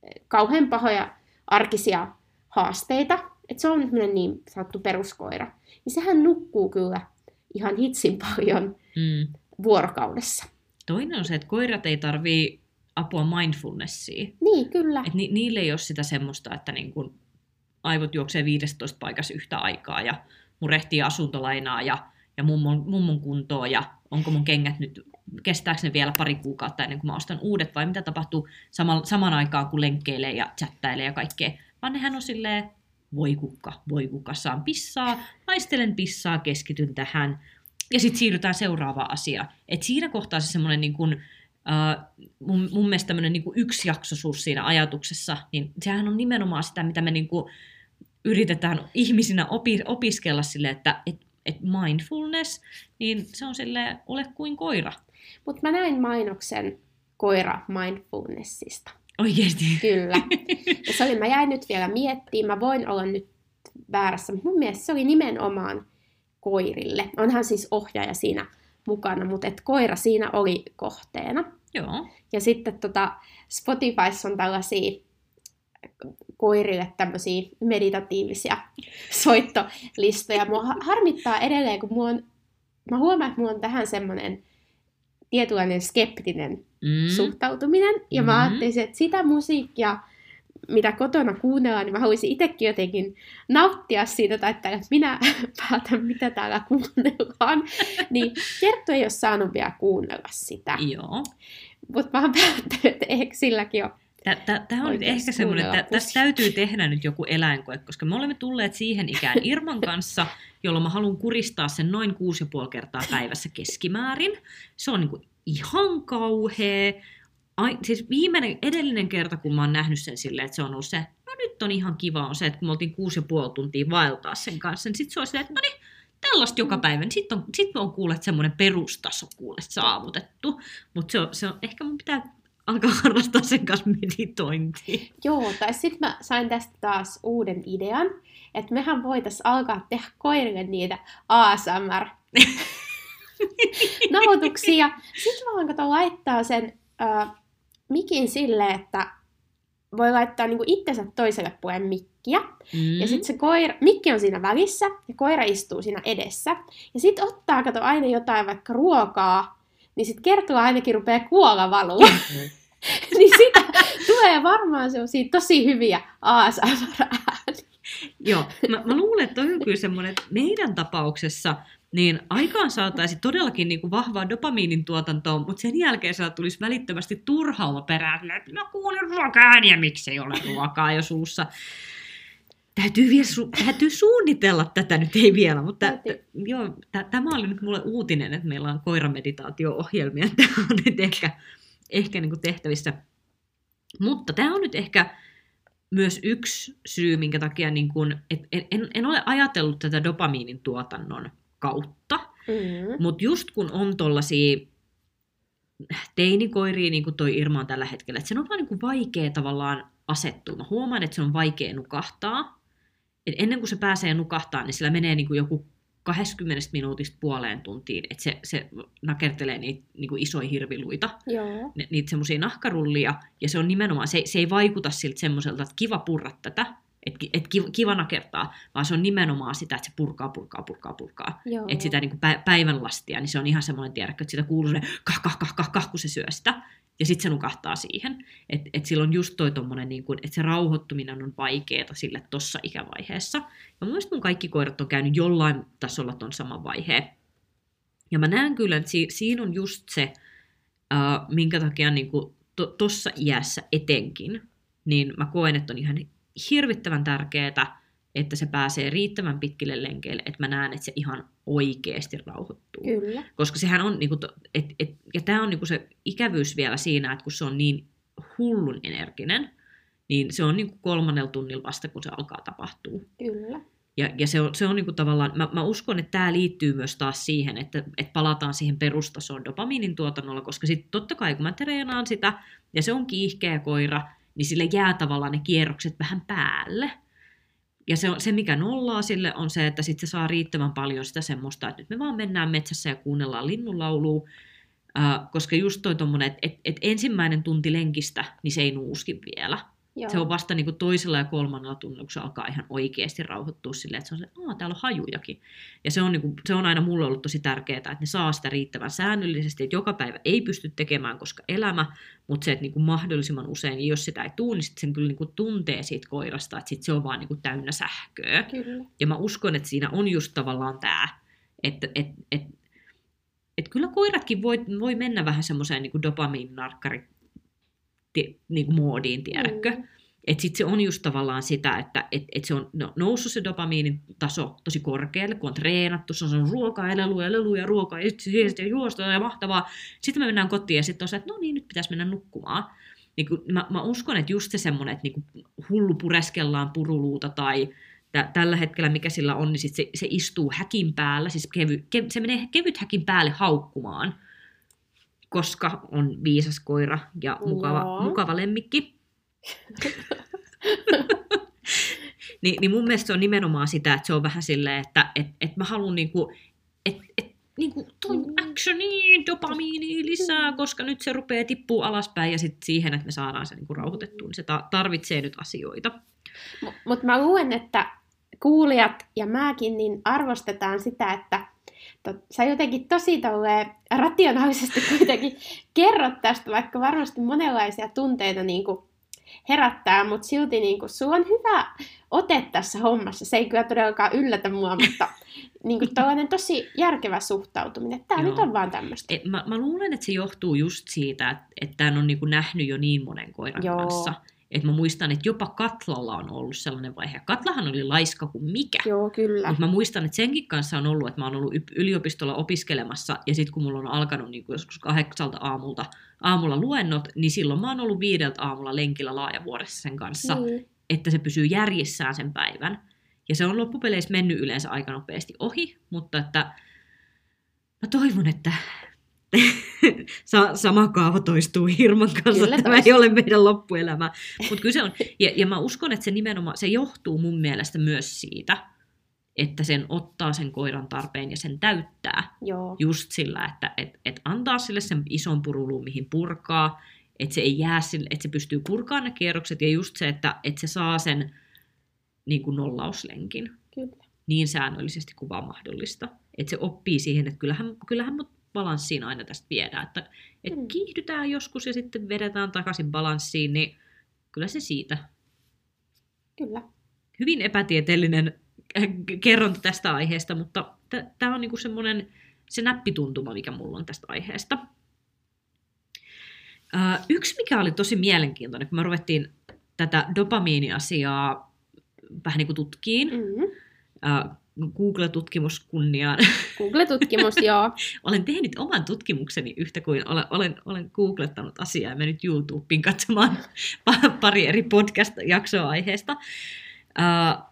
eh, kauhean pahoja arkisia haasteita, että se on niin sanottu peruskoira, niin sehän nukkuu kyllä ihan hitsin paljon mm. vuorokaudessa. Toinen on se, että koirat ei tarvii apua mindfulnessiin. Niin, kyllä. Et ni, niille ei ole sitä semmoista, että niin kun aivot juoksee 15 paikassa yhtä aikaa ja murehtii asuntolainaa ja, ja mummon, mummon kuntoa ja onko mun kengät nyt, kestääkö ne vielä pari kuukautta ennen kuin mä ostan uudet vai mitä tapahtuu sama, saman aikaan kun lenkkeilee ja chattailee ja kaikkea. Vaan nehän on silleen, voi kukka, voi kukka, saan pissaa, maistelen pissaa, keskityn tähän. Ja sitten siirrytään seuraavaan asiaan. Et siinä kohtaa se semmoinen niin kuin, Uh, mun, mun mielestä tämmöinen niin yksijaksoisuus siinä ajatuksessa, niin sehän on nimenomaan sitä, mitä me niin kuin yritetään ihmisinä opi, opiskella sille, että et, et mindfulness, niin se on sille ole kuin koira. Mutta mä näin mainoksen koira mindfulnessista. Oikeesti? Kyllä. *laughs* Ja se oli, mä jäin nyt vielä miettimään, mä voin olla nyt väärässä, mutta mun mielestä se oli nimenomaan koirille. Onhan siis ohjaaja siinä mukana, mutta et koira siinä oli kohteena. Joo. Ja sitten tota, Spotifyssa on tällaisia koirille tämmöisiä meditatiivisia soittolistoja. Mua harmittaa edelleen, kun mua on, mä huomaan, että mulla on tähän semmoinen tietynlainen skeptinen mm. suhtautuminen. Ja mm. mä ajattelin, että sitä musiikkia, mitä kotona kuunnellaan, niin mä haluaisin itsekin jotenkin nauttia siitä, tai että minä *laughs* päätän, mitä täällä kuunnellaan. *laughs* niin Kerttu ei ole saanut vielä kuunnella sitä. Joo. Mutta mä oon päättänyt, että ehkä silläkin on Tämä on nyt ehkä semmoinen, että tässä täytyy tehdä nyt joku eläinkoe, koska me olemme tulleet siihen ikään *laughs* Irman kanssa, jolloin mä haluan kuristaa sen noin 6,5 kertaa päivässä keskimäärin. Se on niin kuin ihan kauhea. Ai, siis viimeinen, edellinen kerta, kun mä oon nähnyt sen silleen, että se on ollut se, no nyt on ihan kiva, on se, että kun me oltiin 6,5 tuntia vaeltaa sen kanssa, niin sitten se on silleen, että no niin, tällaista joka päivä, niin sitten on, sit on kuullut semmoinen perustaso kuule saavutettu. Mutta se on, se on, ehkä mun pitää alkaa harrastaa sen kanssa meditointia. Joo, tai sitten mä sain tästä taas uuden idean, että mehän voitaisiin alkaa tehdä koirille niitä ASMR *laughs* nauhoituksia. Sitten vaan kato laittaa sen äh, mikin sille, että voi laittaa niinku itsensä toiselle puolen mikkiä. Mm. Ja sitten se koira, mikki on siinä välissä ja koira istuu siinä edessä. Ja sitten ottaa, kato aina jotain vaikka ruokaa, niin sitten kertoo ainakin rupeaa kuolla valua. Mm. *laughs* niin sitä tulee varmaan sellaisia tosi hyviä asmr Joo, mä, mä luulen, että on kyllä semmoinen, että meidän tapauksessa niin aikaan saataisiin todellakin niin kuin vahvaa dopamiinin tuotantoa, mutta sen jälkeen saa tulisi välittömästi turhauma perään, että mä kuulin ruokaa miksi ei ole ruokaa jo suussa. Täytyy, vielä su- täytyy suunnitella tätä nyt, ei vielä, mutta t- joo, t- tämä oli nyt mulle uutinen, että meillä on koirameditaatio-ohjelmia. Tämä on nyt ehkä ehkä niin kuin tehtävissä. Mutta tämä on nyt ehkä myös yksi syy, minkä takia niin kuin, et en, en, en ole ajatellut tätä dopamiinin tuotannon kautta, mm. mutta just kun on tollaisia teinikoiria, niin kuin toi Irma on tällä hetkellä, että sen on vaan niin kuin vaikea tavallaan asettua. Mä huomaan, että se on vaikea nukahtaa. Et ennen kuin se pääsee nukahtaa, niin sillä menee niin kuin joku 20 minuutista puoleen tuntiin, että se, se nakertelee niitä niin kuin isoja hirviluita, Joo. Ni, niitä semmoisia nahkarullia, ja se on nimenomaan, se, se ei vaikuta siltä semmoiselta, että kiva purra tätä, että et kiva, nakertaa, vaan se on nimenomaan sitä, että se purkaa, purkaa, purkaa, purkaa. Että sitä niin kuin päivän lastia, niin se on ihan semmoinen, tiedäkö, että sitä kuuluu se kah, kah, kah, kah, kah, kun se syö sitä ja sitten se nukahtaa siihen. Että et silloin just toi tommonen, niin kun, että se rauhoittuminen on vaikeaa sille tuossa ikävaiheessa. Ja mun mielestä mun kaikki koirat on käynyt jollain tasolla ton saman vaiheen. Ja mä näen kyllä, että si- siinä on just se, uh, minkä takia niin tuossa to- iässä etenkin, niin mä koen, että on ihan hirvittävän tärkeää että se pääsee riittävän pitkille lenkeille, että mä näen, että se ihan oikeasti rauhoittuu. Kyllä. Koska sehän on, niinku, et, et, ja tämä on niinku se ikävyys vielä siinä, että kun se on niin hullun energinen, niin se on niinku kolmannella tunnilla vasta, kun se alkaa tapahtua. Kyllä. Ja, ja se on, se on niinku tavallaan, mä, mä uskon, että tämä liittyy myös taas siihen, että, että palataan siihen perustasoon dopamiinin tuotannolla, koska sitten totta kai kun mä treenaan sitä, ja se on kiihkeä koira, niin sille jää tavallaan ne kierrokset vähän päälle. Ja se, se, mikä nollaa sille, on se, että sitten se saa riittävän paljon sitä semmoista, että nyt me vaan mennään metsässä ja kuunnellaan linnunlaulua, äh, koska just toi tommonen, että et, et ensimmäinen tunti lenkistä, niin se ei nuuski vielä. Joo. Se on vasta niin kuin toisella ja kolmannella tunnilla, kun se alkaa ihan oikeasti rauhoittua silleen, että se on se, että täällä on hajujakin. Ja se on, niin kuin, se on aina mulle ollut tosi tärkeää, että ne saa sitä riittävän säännöllisesti, että joka päivä ei pysty tekemään, koska elämä, mutta se, että niin kuin mahdollisimman usein, niin jos sitä ei tule, niin sen kyllä niin kuin tuntee siitä koirasta, että sit se on vaan niin kuin täynnä sähköä. Kyllä. Ja mä uskon, että siinä on just tavallaan tämä, että et, et, et kyllä koiratkin voi, voi mennä vähän semmoiseen niin dopamiininarkkari niin kuin moodiin, tiedätkö? Mm. Että sitten se on just tavallaan sitä, että et, et se on no, noussut se dopamiinin taso tosi korkealle, kun on treenattu, se on ruokaa ja leluja, leluja, ruokaa, ja sitten juosta ja mahtavaa. Sitten me mennään kotiin ja sitten on se, että no niin, nyt pitäisi mennä nukkumaan. Niin kun, mä, mä, uskon, että just se semmoinen, että niin hullu pureskellaan puruluuta tai tä, tällä hetkellä mikä sillä on, niin sit se, se istuu häkin päällä, siis kevy, kev, se menee kevyt häkin päälle haukkumaan koska on viisas koira ja mukava, mukava lemmikki. *laughs* niin, niin mun mielestä se on nimenomaan sitä, että se on vähän silleen, että et, et mä haluan niinku, että et, niinku, Mm. actioni, dopamiini lisää, koska nyt se rupeaa tippuu alaspäin ja sitten siihen, että me saadaan se niinku rauhoitettua, niin se ta- tarvitsee nyt asioita. Mutta mä luulen, että kuulijat ja mäkin niin arvostetaan sitä, että tot, sä jotenkin tosi tolleen rationaalisesti *laughs* kuitenkin kerrot tästä, vaikka varmasti monenlaisia tunteita niin kuin herättää, mutta silti niin kuin, sulla on hyvä ote tässä hommassa. Se ei kyllä todellakaan yllätä mua, mutta *laughs* niin kuin tällainen tosi järkevä suhtautuminen. Tämä Joo. nyt on vaan tämmöistä. Et mä, mä luulen, että se johtuu just siitä, että, että tämän on niinku nähnyt jo niin monen koiran Joo. kanssa. Et mä muistan, että jopa Katlalla on ollut sellainen vaihe. Katlahan oli laiska kuin mikä. Joo, kyllä. Mutta mä muistan, että senkin kanssa on ollut, että mä oon ollut yliopistolla opiskelemassa, ja sitten kun mulla on alkanut niin joskus kahdeksalta aamulta, aamulla luennot, niin silloin mä oon ollut viideltä aamulla lenkillä laajavuodessa sen kanssa, Niin. että se pysyy järjissään sen päivän. Ja se on loppupeleissä mennyt yleensä aika nopeasti ohi, mutta että mä toivon, että sama kaava toistuu Hirman kanssa, Kyllä tämä ei ole meidän loppuelämä. Mutta kyllä se on, ja, ja mä uskon, että se nimenomaan, se johtuu mun mielestä myös siitä, että sen ottaa sen koiran tarpeen ja sen täyttää Joo. just sillä, että et, et antaa sille sen ison puruluun, mihin purkaa, että se ei jää sille, että se pystyy purkaan ne kierrokset ja just se, että, että se saa sen niin kuin nollauslenkin Kyllä. niin säännöllisesti kuin vaan mahdollista. Että se oppii siihen, että kyllähän, kyllähän mut balanssiin aina tästä viedään. Että, että Mm. kiihdytään joskus ja sitten vedetään takaisin balanssiin, niin kyllä se siitä. Kyllä. Hyvin epätieteellinen äh, kerronta tästä aiheesta, mutta tämä on niinku semmoinen se näppituntuma, mikä mulla on tästä aiheesta. Äh, yksi, mikä oli tosi mielenkiintoinen, kun me ruvettiin tätä dopamiiniasiaa vähän niin kuin tutkiin, Mm. äh, Google-tutkimus kunniaan. Google-tutkimus, *laughs* joo. olen tehnyt oman tutkimukseni yhtä kuin olen, olen, olen googlettanut asiaa ja mennyt YouTubeen katsomaan *laughs* pa- pari eri podcast-jaksoa aiheesta. Uh,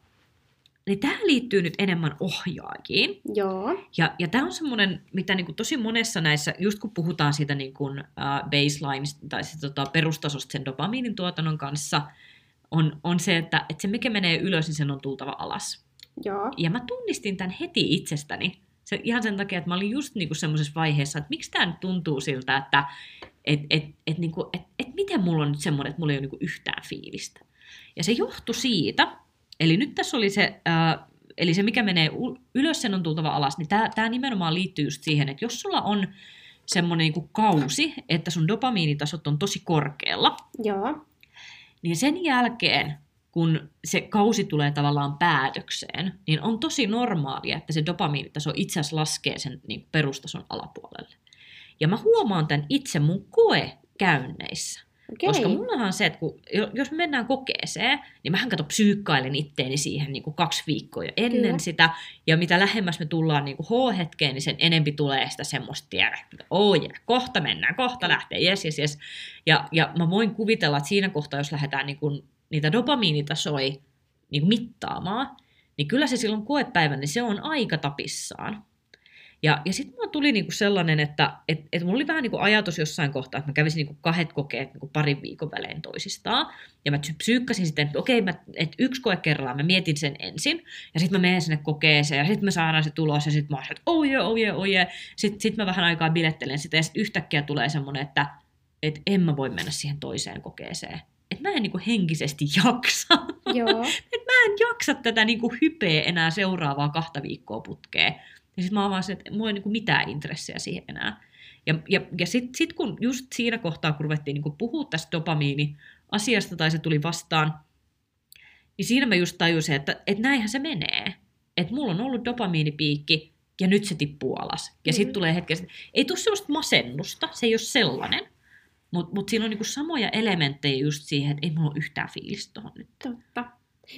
niin tämä liittyy nyt enemmän ohjaajiin. Joo. Ja, ja tämä on semmoinen, mitä niin kuin tosi monessa näissä, just kun puhutaan siitä niin kuin, uh, baseline tai sit, tota, perustasosta sen dopamiinin tuotannon kanssa, on, on se, että, että se mikä menee ylös, niin sen on tultava alas. Joo. Ja mä tunnistin tämän heti itsestäni. Se, ihan sen takia, että mä olin just niinku semmoisessa vaiheessa, että miksi tämä nyt tuntuu siltä, että et, et, et, niinku, et, et miten mulla on nyt semmoinen, että mulla ei ole niinku yhtään fiilistä. Ja se johtui siitä, eli nyt tässä oli se, äh, eli se mikä menee ylös, sen on tultava alas, niin tämä nimenomaan liittyy just siihen, että jos sulla on semmoinen niinku kausi, että sun dopamiinitasot on tosi korkealla, Joo. niin sen jälkeen, kun se kausi tulee tavallaan päätökseen, niin on tosi normaalia, että se dopamiinitaso itse asiassa laskee sen niin kuin perustason alapuolelle. Ja mä huomaan tämän itse mun koekäynneissä. Okei. Koska mullahan on se, että kun, jo- jos me mennään kokeeseen, niin mähän kato psyykkailen itteeni siihen niin kuin kaksi viikkoa jo ennen Kyllä. sitä. Ja mitä lähemmäs me tullaan niin kuin H-hetkeen, niin sen enempi tulee sitä semmoista tiedä, että oh yeah, kohta mennään, kohta lähtee, jes, jes, jes. Ja, ja mä voin kuvitella, että siinä kohtaa, jos lähdetään niin kuin, niitä dopamiinitasoja niin kuin mittaamaan, niin kyllä se silloin koepäivän, niin se on aika tapissaan. Ja, ja sitten mulla tuli niinku sellainen, että et, et mulla oli vähän niinku ajatus jossain kohtaa, että mä kävisin niinku kahdet kokeet niinku parin viikon välein toisistaan. Ja mä psy- psyykkäsin sitten, että okei, mä, et yksi koe kerrallaan, mä mietin sen ensin. Ja sitten mä menen sinne kokeeseen ja sitten me saadaan se tulos ja sitten mä oon, että oh yeah, oh yeah, oh yeah. Sitten sit mä vähän aikaa bilettelen sitä ja sitten yhtäkkiä tulee semmoinen, että et en mä voi mennä siihen toiseen kokeeseen. Että mä en niinku henkisesti *laughs* jaksa. Joo. Et mä en jaksa tätä niinku hypeä enää seuraavaa kahta viikkoa putkeen. Ja sitten mä oon vaan se, että mulla ei niinku mitään intressejä siihen enää. Ja, ja, ja sitten sit kun just siinä kohtaa, kun ruvettiin niinku puhua tästä dopamiini-asiasta tai se tuli vastaan, niin siinä mä just tajusin, että, että näinhän se menee. Että mulla on ollut dopamiinipiikki ja nyt se tippuu alas. Ja sitten Mhm. tulee hetkessä, ei tule sellaista masennusta, se ei ole sellainen. Mutta mut siinä on niinku samoja elementtejä just siihen, että ei mulla ole yhtään fiilistä tuohon nyt. Totta.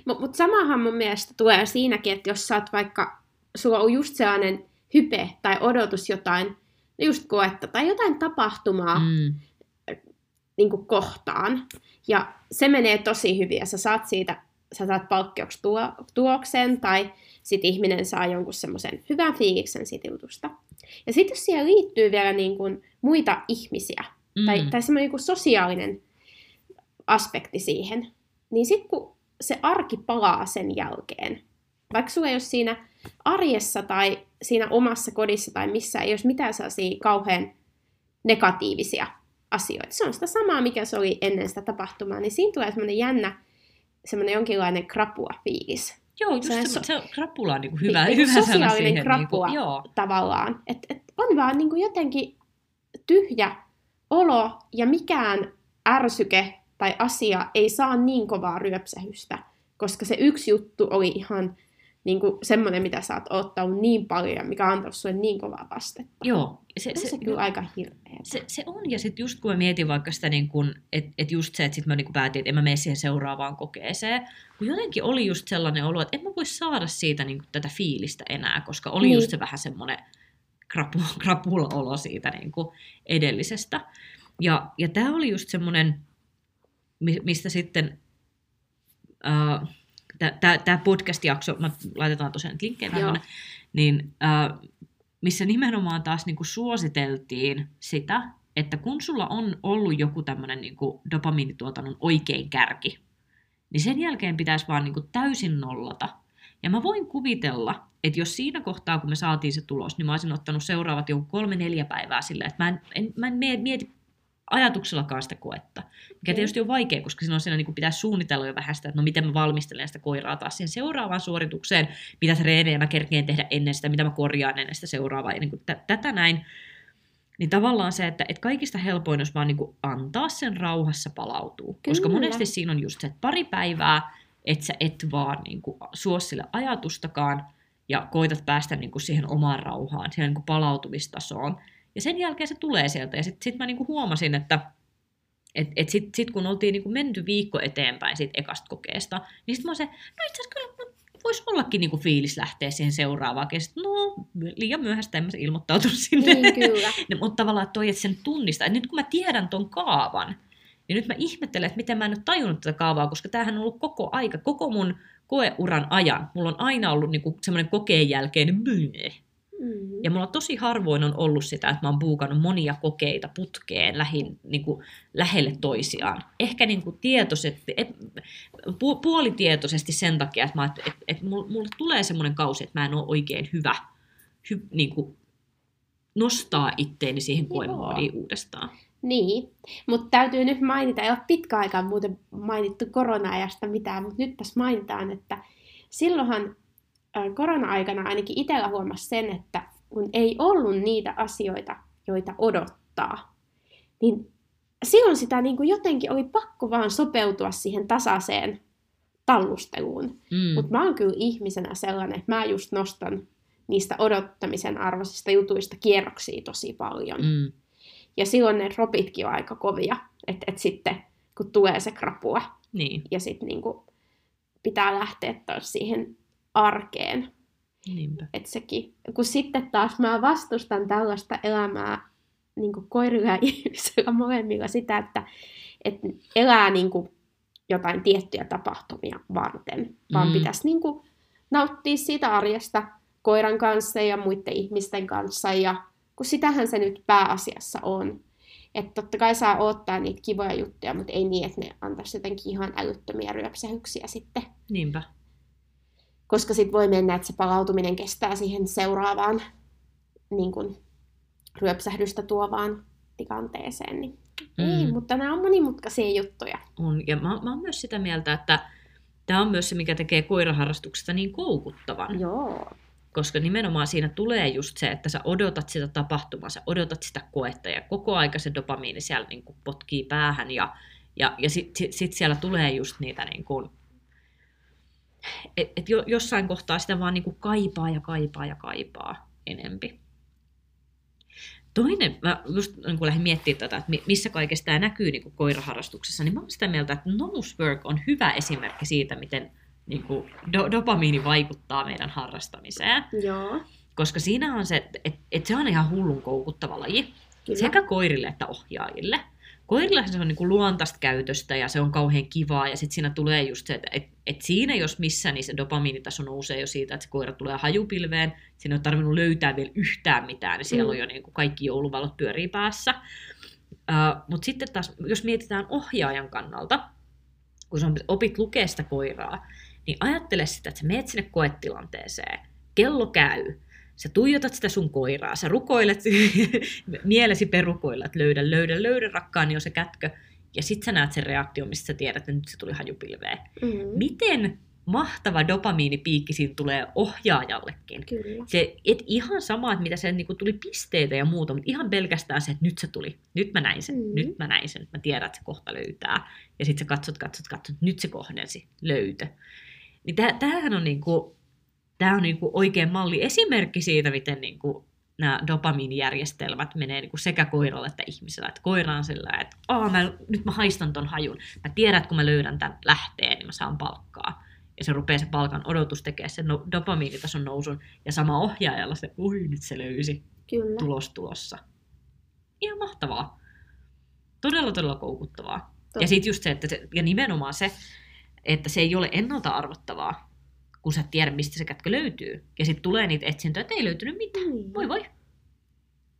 Mutta mut samahan mun mielestä tulee siinäkin, että jos sä oot vaikka, sulla on just sellainen hype tai odotus jotain, just koetta tai jotain tapahtumaa mm. Mm. niin kohtaan, ja se menee tosi hyvin, ja sä saat siitä, sä saat palkkioksi tuo, tuoksen, tai sit ihminen saa jonkun semmoisen hyvän fiiliksen siitä jutusta. Ja sitten jos siihen liittyy vielä niin kuin muita ihmisiä, mm. tai, tai semmoinen niin sosiaalinen aspekti siihen. Niin sitten kun se arki palaa sen jälkeen, vaikka sulla ei ole siinä arjessa tai siinä omassa kodissa tai missä ei olisi mitään sellaisia kauhean negatiivisia asioita. Se on sitä samaa, mikä se oli ennen sitä tapahtumaa, niin siinä tulee semmoinen jännä, semmoinen jonkinlainen krapua fiilis. Joo, just se, Se- se, se krapula on niin kuin hyvä, Niin, hyvä niin sana sosiaalinen siihen. krapula Niin kuin, joo, tavallaan. Et, et on vaan niin kuin jotenkin tyhjä olo ja mikään ärsyke tai asia ei saa niin kovaa ryöpsähystä, koska se yksi juttu oli ihan niin kuin semmoinen, mitä sä oot ottanut niin paljon, mikä on antanut sulle niin kovaa vastetta. joo. Se, Se, se, kyllä aika hirveä. se, se on, ja sitten just kun mä mietin vaikka sitä, niin kun, että et just se, että sitten mä niin päätin, että en mä mene siihen seuraavaan kokeeseen, kun jotenkin oli just sellainen olo, että en mä voi saada siitä niin tätä fiilistä enää, koska oli Niin. just se vähän semmoinen krapula-olo siitä niin kuin edellisestä. Ja, ja tämä oli just semmoinen, mi- mistä sitten uh, tämä podcast-jakso, mä laitetaan tosiaan linkkejä tänne, niin uh, missä nimenomaan taas niin kuin suositeltiin sitä, että kun sulla on ollut joku tämmöinen niin kuin dopamiinituotannon oikein kärki, niin sen jälkeen pitäisi vaan niin kuin täysin nollata. Ja mä voin kuvitella, että jos siinä kohtaa, kun me saatiin se tulos, niin mä olisin ottanut seuraavat joku kolme-neljä päivää silleen, että mä en, en, mä en mie- mieti ajatuksellakaan sitä koetta. Mikä Okei. tietysti on vaikea, koska silloin siinä niin pitää suunnitella jo vähän sitä, että no miten mä valmistelen sitä koiraa taas siihen seuraavaan suoritukseen, mitä treenejä mä kerkeen tehdä ennen sitä, mitä mä korjaan ennen sitä seuraavaa, ja niin kuin tä- tätä näin. Niin tavallaan se, että, että kaikista helpoin olisi vaan niin antaa sen rauhassa palautua. Koska Kyllä. monesti siinä on just se, että pari päivää, että sä et vaan niin kuin suo sille ajatustakaan, ja koitat päästä niin kuin siihen omaan rauhaan, siihen niin kuin palautumistasoon. Ja sen jälkeen se tulee sieltä. Ja sitten sit mä niin kuin huomasin, että et, et sitten sit kun oltiin niin kuin menty viikko eteenpäin siitä ekasta kokeesta, niin sitten mä se, no itse asiassa kyllä voisi ollakin niin kuin fiilis lähteä siihen seuraavaan. Ja sit, no, liian myöhäistä en mä ilmoittautunut sinne. Niin kyllä. No, *laughs* mutta tavallaan toi, että sen tunnistaa. Et nyt kun mä tiedän ton kaavan, niin nyt mä ihmettelen, että miten mä en ole tajunnut tätä kaavaa, koska tämähän on ollut koko aika, koko mun koeuran ajan. Mulla on aina ollut niinku semmoinen kokeen jälkeinen myynne. Mm. Ja mulla tosi harvoin on ollut sitä, että mä oon buukannut monia kokeita putkeen lähin, niin kuin, lähelle toisiaan. Ehkä niin kuin tietoisesti, et, pu, puolitietoisesti sen takia, että, mä, et, et, tulee semmoinen kausi, että mä en ole oikein hyvä hy, niin kuin, nostaa itteeni siihen koemoodiin uudestaan. Niin, mutta täytyy nyt mainita, ei ole pitkä aikaa muuten mainittu korona-ajasta mitään, mutta nytpäs mainitaan, että silloinhan korona-aikana ainakin itsellä huomasi sen, että kun ei ollut niitä asioita, joita odottaa, niin silloin sitä niin kuin jotenkin oli pakko vaan sopeutua siihen tasaiseen tallusteluun. Mm. Mutta mä oon kyllä ihmisenä sellainen, että mä just nostan niistä odottamisen arvoisista jutuista kierroksia tosi paljon. Mm. Ja silloin ne dropitkin on aika kovia, että et sitten kun tulee se krapua Niin, ja sitten niinku pitää lähteä taas siihen arkeen. niinpä. Et sekin, kun sitten taas mä vastustan tällaista elämää niin koirilla ja *laughs* ihmisillä molemmilla sitä, että, että elää niin jotain tiettyjä tapahtumia varten, vaan Mm. mm. pitäisi niin nauttia siitä arjesta koiran kanssa ja muiden ihmisten kanssa, ja kun sitähän se nyt pääasiassa on. Että totta kai saa odottaa niitä kivoja juttuja, mutta ei niin, että ne antaisi jotenkin ihan älyttömiä ryöpsähyksiä sitten Niinpä. koska sitten voi mennä, että se palautuminen kestää siihen seuraavaan niin kun, ryöpsähdystä tuovaan tilanteeseen. Niin mm. ei, mutta nämä on monimutkaisia juttuja. On. Ja mä, mä oon myös sitä mieltä, että tämä on myös se, mikä tekee koiraharrastuksesta niin koukuttavan. Joo. Koska nimenomaan siinä tulee just se, että sä odotat sitä tapahtumaa, sä odotat sitä koetta ja koko aika se dopamiini siellä niin kuin potkii päähän ja, ja, ja sitten sit, sit siellä tulee just niitä niin kuin, et, et jo, jossain kohtaa sitä vaan niin kuin kaipaa ja kaipaa ja kaipaa enempi. Toinen, mä just niin kun lähdin miettimään tätä, että mi- missä kaikessa tämä näkyy niin kuin koiraharrastuksessa, niin mä oon sitä mieltä, että Nosework on hyvä esimerkki siitä, miten niin kuin do- dopamiini vaikuttaa meidän harrastamiseen. Joo. Koska siinä on se, että et, et se on ihan hullun koukuttava laji, Kyllä. sekä koirille että ohjaajille. Koirilla se on niinku luontaista käytöstä ja se on kauhean kivaa ja sitten siinä tulee just se, että et, et siinä jos missä, niin se dopamiinitaso nousee jo siitä, että se koira tulee hajupilveen. Siinä ole tarvinnut löytää vielä yhtään mitään, niin siellä Mm. on jo niinku kaikki jouluvalot pyörii päässä. Uh, Mutta sitten taas, jos mietitään ohjaajan kannalta, kun sä opit lukea sitä koiraa, niin ajattele sitä, että sä meet sinne koetilanteeseen, kello käy, sä tuijotat sitä sun koiraa, sä rukoilet, *laughs* mielesi perukoilla, että löydä, löydä, löydä rakkaani on se kätkö, ja sit sä näet sen reaktion, mistä sä tiedät, että nyt se tuli hajupilveen. Mm. Miten mahtava dopamiinipiikki siinä tulee ohjaajallekin. Kyllä. Se, et ihan sama, että mitä se niin tuli pisteitä ja muuta, mutta ihan pelkästään se, että nyt se tuli. Nyt mä näin sen, mm. nyt mä näin sen, mä tiedän, että se kohta löytää. Ja sitten sä katsot, katsot, katsot, nyt se kohdensi, löytö. Niin tää, tämähän on, niinku, tää on niinku oikein malli esimerkki siitä, miten niinku nämä dopamiinijärjestelmät menee niinku sekä koiralle että ihmisellä. Että koira on sillä, että Aa, mä, nyt mä haistan ton hajun. Mä tiedän, että kun mä löydän tämän lähteen, niin mä saan palkkaa. Ja se rupeaa se palkan odotus tekemään sen no, dopamiinitason nousun. Ja sama ohjaajalla se, ui nyt se löysi Kyllä. tulos tulossa. Ihan mahtavaa. Todella, todella koukuttavaa. Totta. Ja sitten just se, että se, ja nimenomaan se, että se ei ole ennalta arvottavaa, kun sä et tiedä, mistä se kätkö löytyy. Ja sitten tulee niitä etsintöjä, että ei löytynyt mitään. Niin. Voi voi,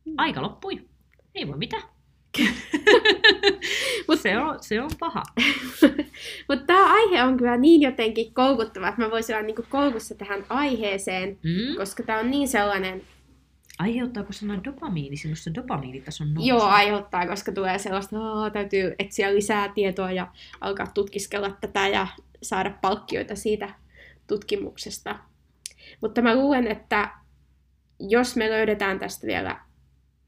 Mm. aika loppui. Ei voi mitään. *laughs* Mut- se, on, se on paha. *laughs* Mutta tämä aihe on kyllä niin jotenkin koukuttava, että mä voisin olla niinku koukussa tähän aiheeseen, Mm. koska tämä on niin sellainen, Aiheuttaako sana dopamiini sinussa dopamiinitason nousu? joo aiheuttaa, koska tulee sellaista, että täytyy etsiä lisää tietoa ja alkaa tutkiskella tätä ja saada palkkioita siitä tutkimuksesta. Mutta mä luulen, että jos me löydetään tästä vielä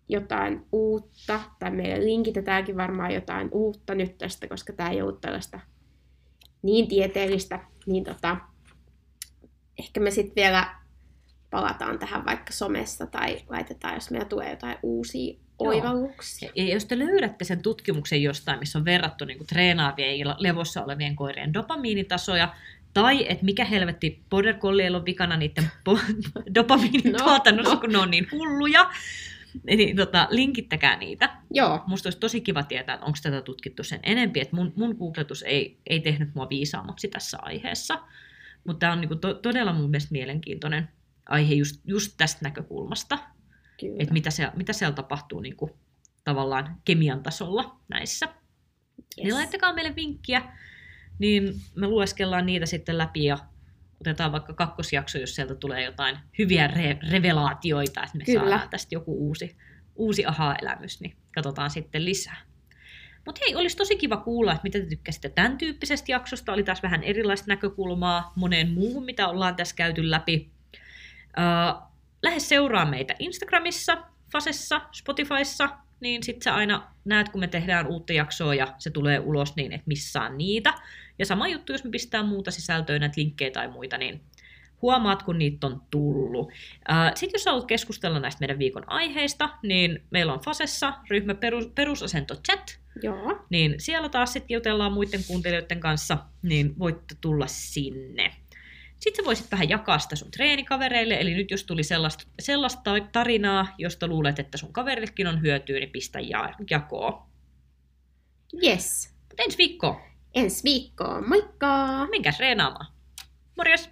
jotain uutta, tai meille linkitetäänkin varmaan jotain uutta nyt tästä, koska tämä ei ollut tällaista niin tieteellistä, niin tota, ehkä me sitten vielä palataan tähän vaikka somessa tai laitetaan, jos meillä tulee jotain uusia oivalluksia. Ja jos te löydätte sen tutkimuksen jostain, missä on verrattu niin treenaavien ja levossa olevien koirien dopamiinitasoja, tai että mikä helvetti border collieilla on vikana niiden po- *laughs* dopamiinituotannossa, No, no. kun ne on niin hulluja, niin tota, linkittäkää niitä. Joo, Musta olisi tosi kiva tietää, että onko tätä tutkittu sen enempi, että mun, mun googletus ei, ei tehnyt mua viisaammaksi tässä aiheessa. Mutta tämä on niinku to, todella mun mielestä mielenkiintoinen aihe just, just tästä näkökulmasta, kyllä. että mitä, se, mitä siellä tapahtuu niinku, tavallaan kemian tasolla näissä. Yes. Niin laittakaa meille vinkkiä, niin me lueskellaan niitä sitten läpi ja otetaan vaikka kakkosjakso, jos sieltä tulee jotain hyviä re- revelaatioita, että me Kyllä. saadaan tästä joku uusi, uusi aha-elämys, niin katsotaan sitten lisää. Mutta hei, olisi tosi kiva kuulla, että mitä te tykkäsitte tämän tyyppisestä jaksosta. Oli taas vähän erilaista näkökulmaa moneen muuhun, mitä ollaan tässä käyty läpi. Uh, lähde seuraa meitä Instagramissa, Fasessa, Spotifyssa, niin sitten sä aina näet, kun me tehdään uutta jaksoa ja se tulee ulos, niin et missään niitä. Ja sama juttu, jos me pistää muuta sisältöä, näitä linkkejä tai muita, niin huomaat, kun niitä on tullut. Sitten jos haluat keskustella näistä meidän viikon aiheista, niin meillä on Fasessa ryhmä perus, perusasento chat, Joo, niin siellä taas sitten jutellaan muiden kuuntelijoiden kanssa, niin voitte tulla sinne. Sitten sä voisit vähän jakaa sitä sun treenikavereille, eli nyt jos tuli sellaista, sellaista tarinaa, josta luulet, että sun kaverillekin on hyötyä, niin pistä ja, jakoon. yes. Mutta ensi viikko, Ensi viikkoon, moikka! minkäs reenaamaan. Morjes!